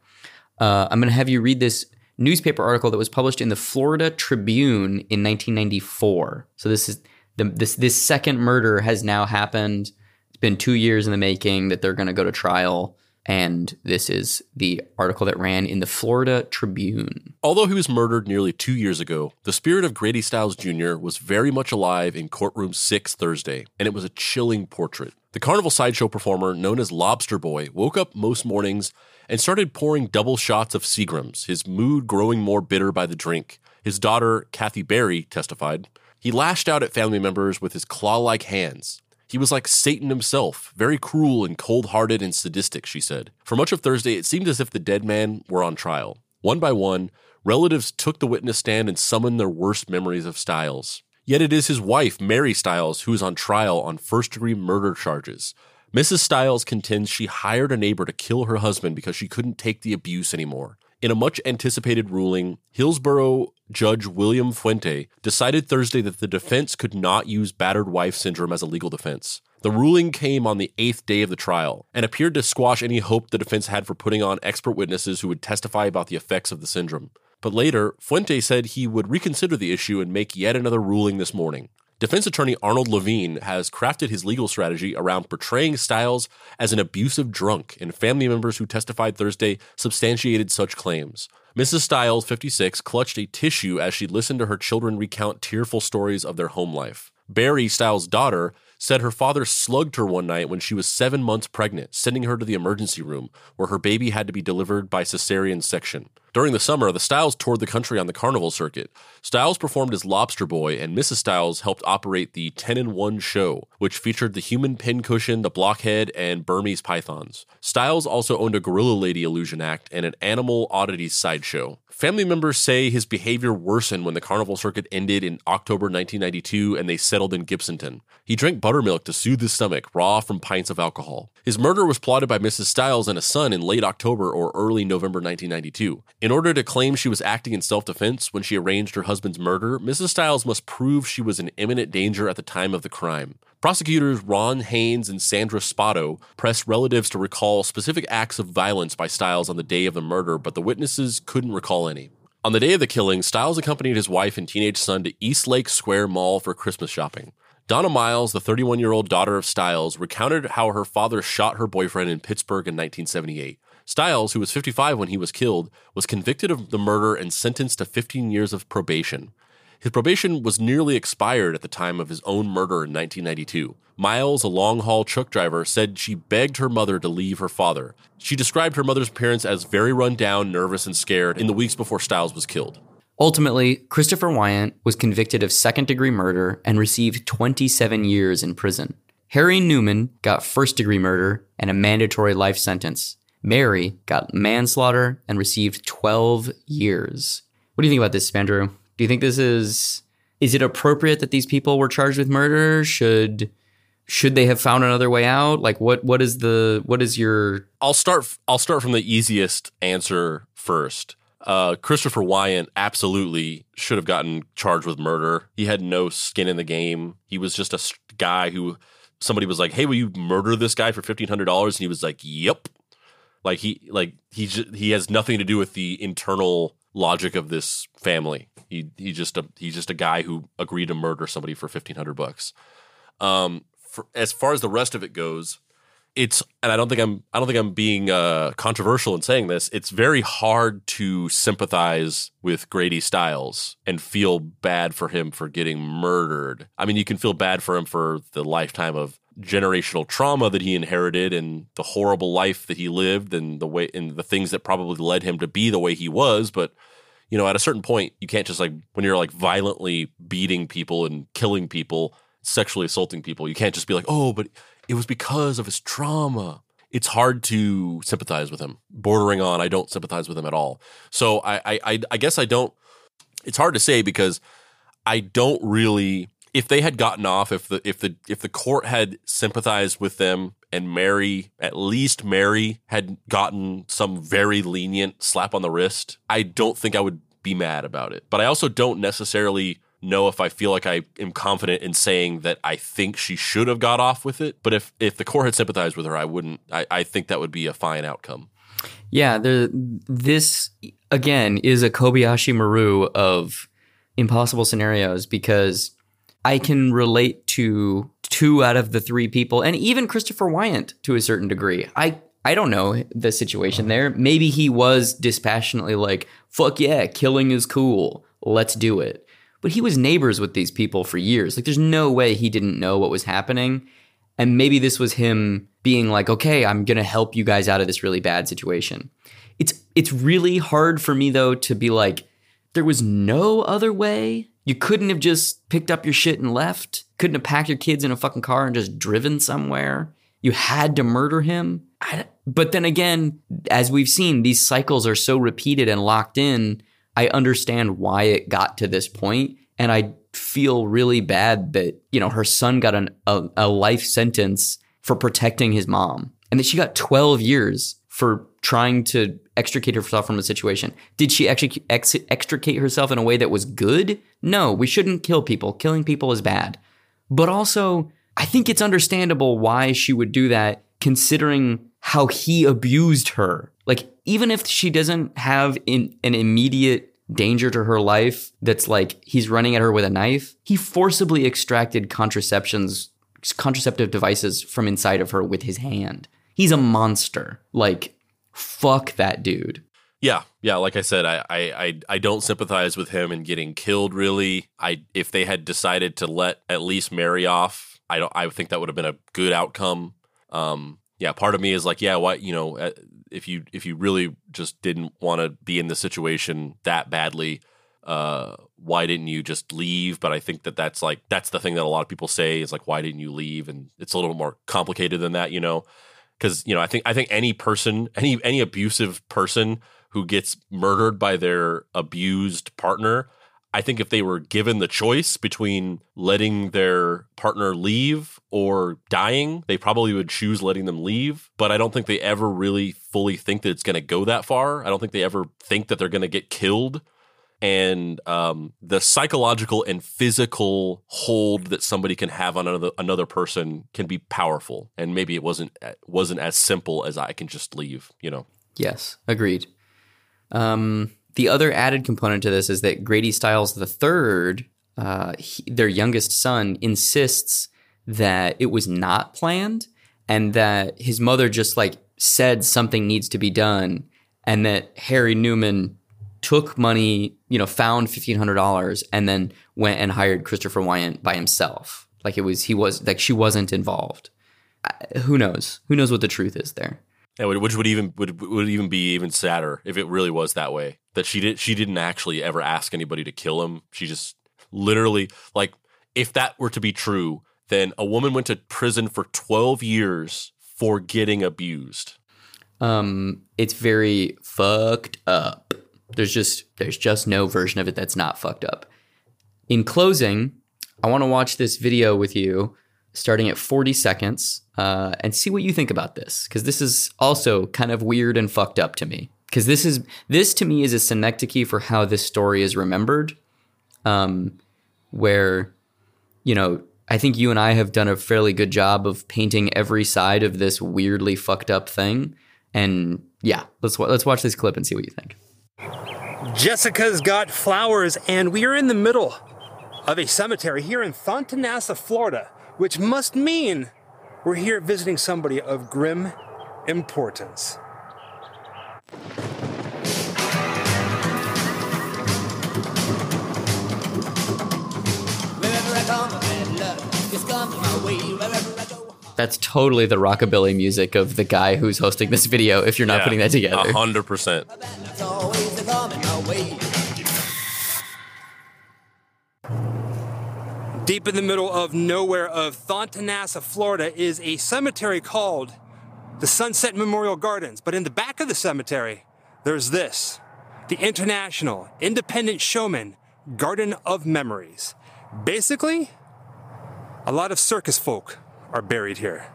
Uh, I'm going to have you read this newspaper article that was published in the Florida Tribune in 1994. So this is the, this this second murder has now happened. It's been two years in the making that they're going to go to trial, and this is the article that ran in the Florida Tribune. Although he was murdered nearly two years ago, the spirit of Grady Stiles Jr. was very much alive in courtroom six Thursday, and it was a chilling portrait. The carnival sideshow performer known as Lobster Boy woke up most mornings and started pouring double shots of Seagrams, his mood growing more bitter by the drink. His daughter, Kathy Berry, testified. He lashed out at family members with his claw like hands. He was like Satan himself, very cruel and cold hearted and sadistic, she said. For much of Thursday, it seemed as if the dead man were on trial. One by one, relatives took the witness stand and summoned their worst memories of Stiles. Yet it is his wife, Mary Stiles, who is on trial on first degree murder charges. Mrs. Stiles contends she hired a neighbor to kill her husband because she couldn't take the abuse anymore. In a much anticipated ruling, Hillsborough Judge William Fuente decided Thursday that the defense could not use battered wife syndrome as a legal defense. The ruling came on the eighth day of the trial and appeared to squash any hope the defense had for putting on expert witnesses who would testify about the effects of the syndrome. But later, Fuente said he would reconsider the issue and make yet another ruling this morning. Defense attorney Arnold Levine has crafted his legal strategy around portraying Stiles as an abusive drunk, and family members who testified Thursday substantiated such claims. Mrs. Stiles, 56, clutched a tissue as she listened to her children recount tearful stories of their home life. Berry, Stiles' daughter, said her father slugged her one night when she was seven months pregnant, sending her to the emergency room, where her baby had to be delivered by cesarean section. During the summer, the Stiles toured the country on the carnival circuit. Stiles performed as Lobster Boy, and Mrs. Stiles helped operate the 10 in 1 show, which featured the human pincushion, the blockhead, and Burmese pythons. Stiles also owned a Gorilla Lady illusion act and an animal oddities sideshow. Family members say his behavior worsened when the carnival circuit ended in October 1992 and they settled in Gibsonton. He drank buttermilk to soothe his stomach, raw from pints of alcohol. His murder was plotted by Mrs. Stiles and a son in late October or early November 1992. In order to claim she was acting in self defense when she arranged her husband's murder, Mrs. Stiles must prove she was in imminent danger at the time of the crime. Prosecutors Ron Haynes and Sandra Spotto pressed relatives to recall specific acts of violence by Stiles on the day of the murder, but the witnesses couldn't recall any. On the day of the killing, Stiles accompanied his wife and teenage son to East Lake Square Mall for Christmas shopping. Donna Miles, the 31 year old daughter of Stiles, recounted how her father shot her boyfriend in Pittsburgh in 1978. Stiles, who was 55 when he was killed, was convicted of the murder and sentenced to 15 years of probation. His probation was nearly expired at the time of his own murder in 1992. Miles, a long haul truck driver, said she begged her mother to leave her father. She described her mother's appearance as very run down, nervous, and scared in the weeks before Stiles was killed. Ultimately, Christopher Wyant was convicted of second degree murder and received 27 years in prison. Harry Newman got first degree murder and a mandatory life sentence. Mary got manslaughter and received 12 years. What do you think about this, Andrew? Do you think this is is it appropriate that these people were charged with murder? Should should they have found another way out? Like what what is the what is your I'll start I'll start from the easiest answer first. Uh, Christopher Wyant absolutely should have gotten charged with murder. He had no skin in the game. He was just a guy who somebody was like, "Hey, will you murder this guy for fifteen hundred dollars?" And he was like, "Yep." Like he like he he has nothing to do with the internal logic of this family. He he just a he's just a guy who agreed to murder somebody for fifteen hundred bucks. Um, for, as far as the rest of it goes, it's and I don't think I'm I don't think I'm being uh, controversial in saying this. It's very hard to sympathize with Grady Stiles and feel bad for him for getting murdered. I mean, you can feel bad for him for the lifetime of generational trauma that he inherited and the horrible life that he lived and the way and the things that probably led him to be the way he was, but you know, at a certain point, you can't just like when you're like violently beating people and killing people, sexually assaulting people, you can't just be like, "Oh, but it was because of his trauma. It's hard to sympathize with him. Bordering on, I don't sympathize with him at all. So I, I, I, guess I don't. It's hard to say because I don't really. If they had gotten off, if the if the if the court had sympathized with them and Mary, at least Mary had gotten some very lenient slap on the wrist, I don't think I would be mad about it. But I also don't necessarily know if I feel like I am confident in saying that I think she should have got off with it. But if if the court had sympathized with her, I wouldn't. I, I think that would be a fine outcome. Yeah, the this again is a Kobayashi Maru of impossible scenarios because I can relate to two out of the three people, and even Christopher Wyant to a certain degree. I I don't know the situation there. Maybe he was dispassionately like, "Fuck yeah, killing is cool. Let's do it." But he was neighbors with these people for years. Like, there's no way he didn't know what was happening. And maybe this was him being like, okay, I'm gonna help you guys out of this really bad situation. It's it's really hard for me though to be like, there was no other way. You couldn't have just picked up your shit and left. Couldn't have packed your kids in a fucking car and just driven somewhere. You had to murder him. But then again, as we've seen, these cycles are so repeated and locked in. I understand why it got to this point, and I feel really bad that you know her son got an, a, a life sentence for protecting his mom, and that she got 12 years for trying to extricate herself from the situation. Did she actually ex- extricate herself in a way that was good? No, we shouldn't kill people. Killing people is bad. But also, I think it's understandable why she would do that, considering how he abused her. Like, even if she doesn't have in, an immediate danger to her life that's like he's running at her with a knife, he forcibly extracted contraceptions, contraceptive devices from inside of her with his hand. He's a monster. Like, fuck that dude. Yeah, yeah. Like I said, I, I, I, don't sympathize with him in getting killed. Really, I if they had decided to let at least Mary off, I don't. I think that would have been a good outcome. Um, yeah. Part of me is like, yeah, what you know, uh, if you if you really just didn't want to be in the situation that badly, uh, why didn't you just leave? But I think that that's like that's the thing that a lot of people say is like, why didn't you leave? And it's a little more complicated than that, you know because you know I think I think any person any any abusive person who gets murdered by their abused partner I think if they were given the choice between letting their partner leave or dying, they probably would choose letting them leave. But I don't think they ever really fully think that it's going to go that far. I don't think they ever think that they're going to get killed. And um, the psychological and physical hold that somebody can have on another another person can be powerful. And maybe it wasn't wasn't as simple as I can just leave. You know. Yes, agreed. Um, the other added component to this is that Grady Stiles III, uh, he, their youngest son, insists that it was not planned and that his mother just like said something needs to be done and that Harry Newman took money, you know, found $1,500 and then went and hired Christopher Wyant by himself. Like it was, he was, like she wasn't involved. Who knows? Who knows what the truth is there? Yeah, which would even would would even be even sadder if it really was that way. That she did she didn't actually ever ask anybody to kill him. She just literally like if that were to be true, then a woman went to prison for 12 years for getting abused. Um it's very fucked up. There's just there's just no version of it that's not fucked up. In closing, I want to watch this video with you starting at 40 seconds uh, and see what you think about this because this is also kind of weird and fucked up to me because this is this to me is a synecdoche for how this story is remembered um, where you know i think you and i have done a fairly good job of painting every side of this weirdly fucked up thing and yeah let's let's watch this clip and see what you think jessica's got flowers and we are in the middle of a cemetery here in Thonotosassa, Florida, which must mean we're here visiting somebody of grim importance. That's totally the rockabilly music of the guy who's hosting this video. If you're not Yeah, putting that together, A hundred percent. Deep in the middle of nowhere of Thonotosassa, Florida, is a cemetery called the Sunset Memorial Gardens. But in the back of the cemetery, there's this the International Independent Showman Garden of Memories. Basically, a lot of circus folk are buried here.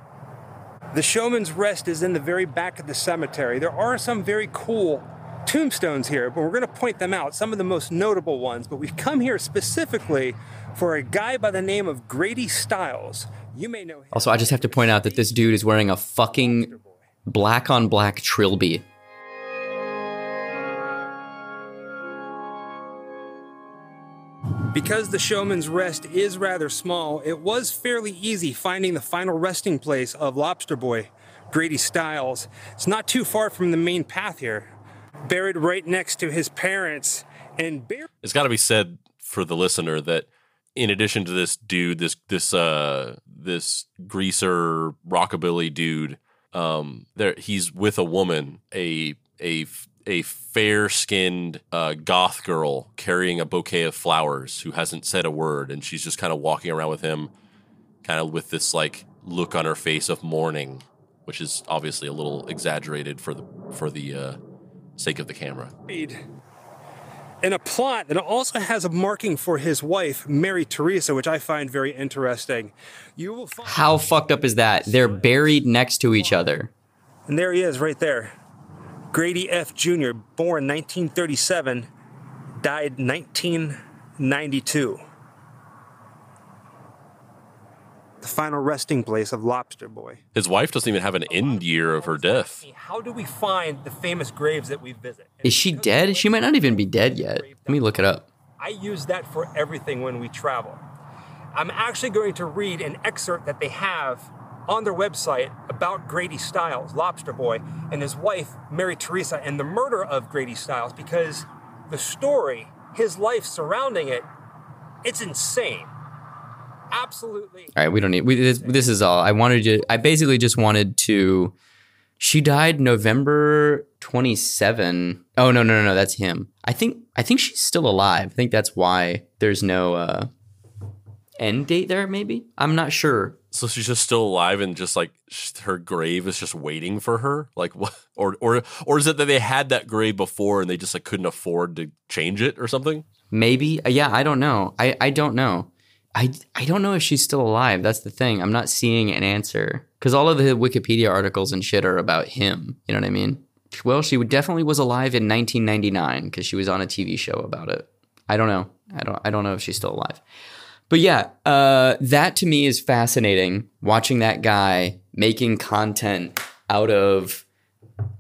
The Showman's Rest is in the very back of the cemetery. There are some very cool tombstones here, but we're going to point them out, some of the most notable ones. But we've come here specifically for a guy by the name of Grady Stiles. You may know him. Also, I just have to point out that this dude is wearing a fucking black on black trilby. Because the Showman's Rest is rather small, it was fairly easy finding the final resting place of Lobster Boy, Grady Stiles. It's not too far from the main path here. Buried right next to his parents, and buried It's got to be said for the listener that in addition to this dude, this this uh this greaser rockabilly dude, um, there he's with a woman, a a a fair skinned uh, goth girl carrying a bouquet of flowers who hasn't said a word, and she's just kind of walking around with him, kind of with this like look on her face of mourning, which is obviously a little exaggerated for the for the uh, sake of the camera. in a plot that also has a marking for his wife, Mary Teresa, which I find very interesting. You will find, How fucked up is that? They're buried next to each other. and there he is right there. Grady F. Jr., born 1937, died 1992. The final resting place of Lobster Boy. His wife doesn't even have an end year of her death. How do we find the famous graves that we visit? Is she dead? She might not even be dead yet. Let me look it up. I use that for everything when we travel. I'm actually going to read an excerpt that they have on their website about Grady Stiles, Lobster Boy, and his wife, Mary Teresa, and the murder of Grady Stiles because the story, his life surrounding it, it's insane. Absolutely. All right, we don't need. We, this, this is all. I wanted to. I basically just wanted to. She died November twenty seven. Oh no no no no! That's him. I think I think she's still alive. I think that's why there's no uh, end date there. Maybe I'm not sure. So she's just still alive, and just like her grave is just waiting for her. Like what? Or or or is it that they had that grave before and they just like couldn't afford to change it or something? Maybe. Yeah, I don't know. I, I don't know. I, I don't know if she's still alive. That's the thing. I'm not seeing an answer because all of the Wikipedia articles and shit are about him. You know what I mean? Well, she definitely was alive in 1999 because she was on a TV show about it. I don't know. I don't. I don't know if she's still alive. But yeah, uh, that to me is fascinating. Watching that guy making content out of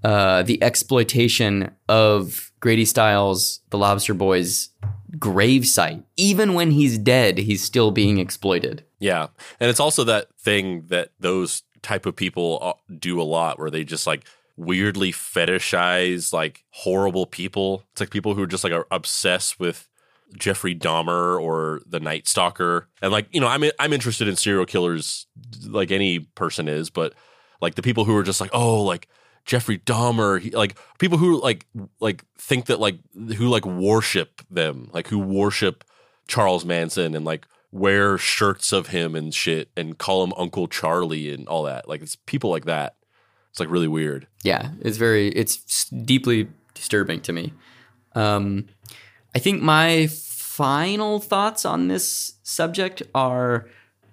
uh, the exploitation of Grady Stiles, the Lobster Boys gravesite. Even when he's dead, he's still being exploited. Yeah, and it's also that thing that those type of people uh, do a lot, where they just like weirdly fetishize like horrible people. It's like people who are just like are obsessed with Jeffrey Dahmer or the Night Stalker, and like you know, I'm I'm interested in serial killers like any person is, but like the people who are just like oh like Jeffrey Dahmer, he, like people who like like think that like who like worship them, like who worship Charles Manson and like wear shirts of him and shit and call him Uncle Charlie and all that. Like it's people like that. It's like really weird. Yeah, it's very, it's deeply disturbing to me. Um, I think my final thoughts on this subject are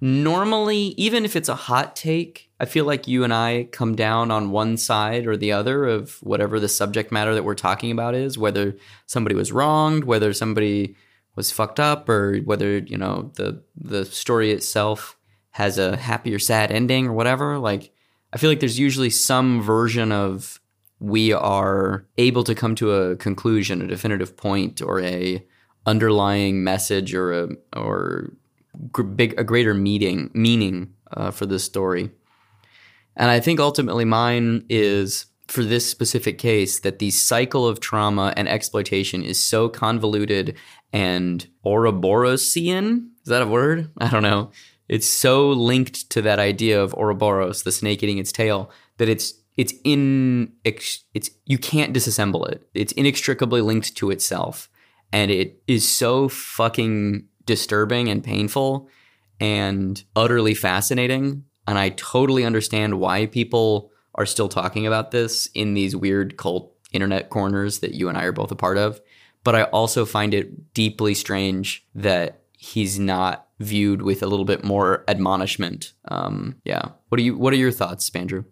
normally, even if it's a hot take, I feel like you and I come down on one side or the other of whatever the subject matter that we're talking about is, whether somebody was wronged, whether somebody was fucked up, or whether, you know, the the story itself has a happy or sad ending or whatever. Like I feel like there's usually some version of we are able to come to a conclusion, a definitive point, or a underlying message, or a or big a greater meaning meaning uh, for this story. And I think ultimately mine is for this specific case that the cycle of trauma and exploitation is so convoluted and Ouroborosian. Is that a word? I don't know. It's so linked to that idea of Ouroboros, the snake eating its tail, that it's it's in it's you can't disassemble it. It's inextricably linked to itself, and it is so fucking disturbing and painful and utterly fascinating. And I totally understand why people are still talking about this in these weird cult internet corners that you and I are both a part of. But I also find it deeply strange that he's not viewed with a little bit more admonishment. Um, yeah. What are you? What are your thoughts, Spandrew?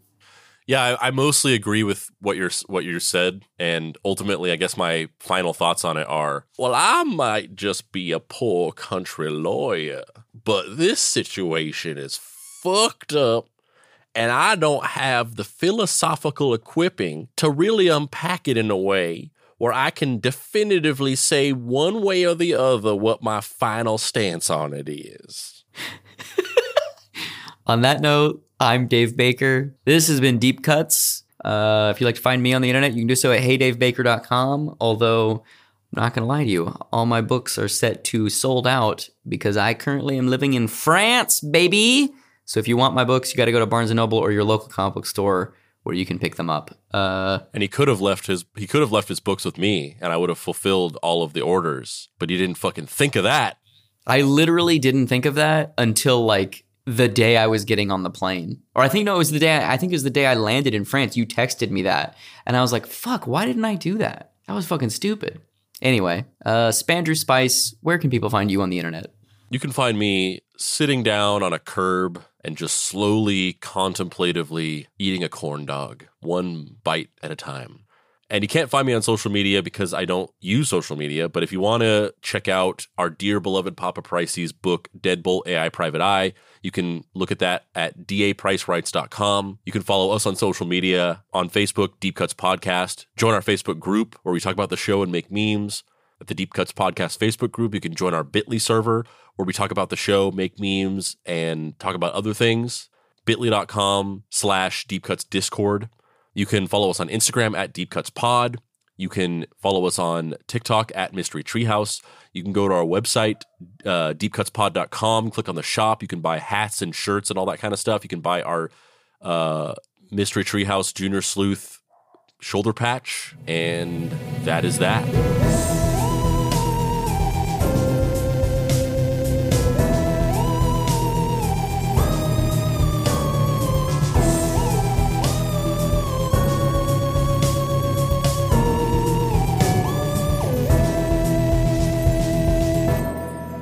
Yeah, I, I mostly agree with what you're what you said, and ultimately, I guess my final thoughts on it are: well, I might just be a poor country lawyer, but this situation is fucked up, and I don't have the philosophical equipping to really unpack it in a way where I can definitively say one way or the other what my final stance on it is. On that note, I'm Dave Baker. This has been Deep Cuts. Uh, if you'd like to find me on the internet, you can do so at heydavebaker.com. Although, I'm not going to lie to you, all my books are set to sold out because I currently am living in France, baby. So if you want my books, you got to go to Barnes & Noble or your local comic book store where you can pick them up. Uh, And he could have left his he could have left his books with me, and I would have fulfilled all of the orders. But he didn't fucking think of that. I literally didn't think of that until like the day I was getting on the plane. Or I think no, it was the day I, I think it was the day I landed in France. You texted me that. And I was like, fuck, why didn't I do that? That was fucking stupid. Anyway, uh Spandrew Spice, where can people find you on the internet? You can find me sitting down on a curb and just slowly, contemplatively eating a corn dog, one bite at a time. And you can't find me on social media because I don't use social media. But if you want to check out our dear beloved Papa Pricey's book, Deadbolt AI Private Eye, you can look at that at dapricerights.com. You can follow us on social media on Facebook, Deep Cuts Podcast. Join our Facebook group where we talk about the show and make memes. At the Deep Cuts Podcast Facebook group, you can join our Bitly server where we talk about the show, make memes, and talk about other things. Bitly.com slash Deep Cuts Discord. You can follow us on Instagram at Deep Cuts Pod. You can follow us on TikTok at Mystery Treehouse. You can go to our website, uh, deepcutspod.com, click on the shop. You can buy hats and shirts and all that kind of stuff. You can buy our uh, Mystery Treehouse Junior Sleuth shoulder patch. And that is that.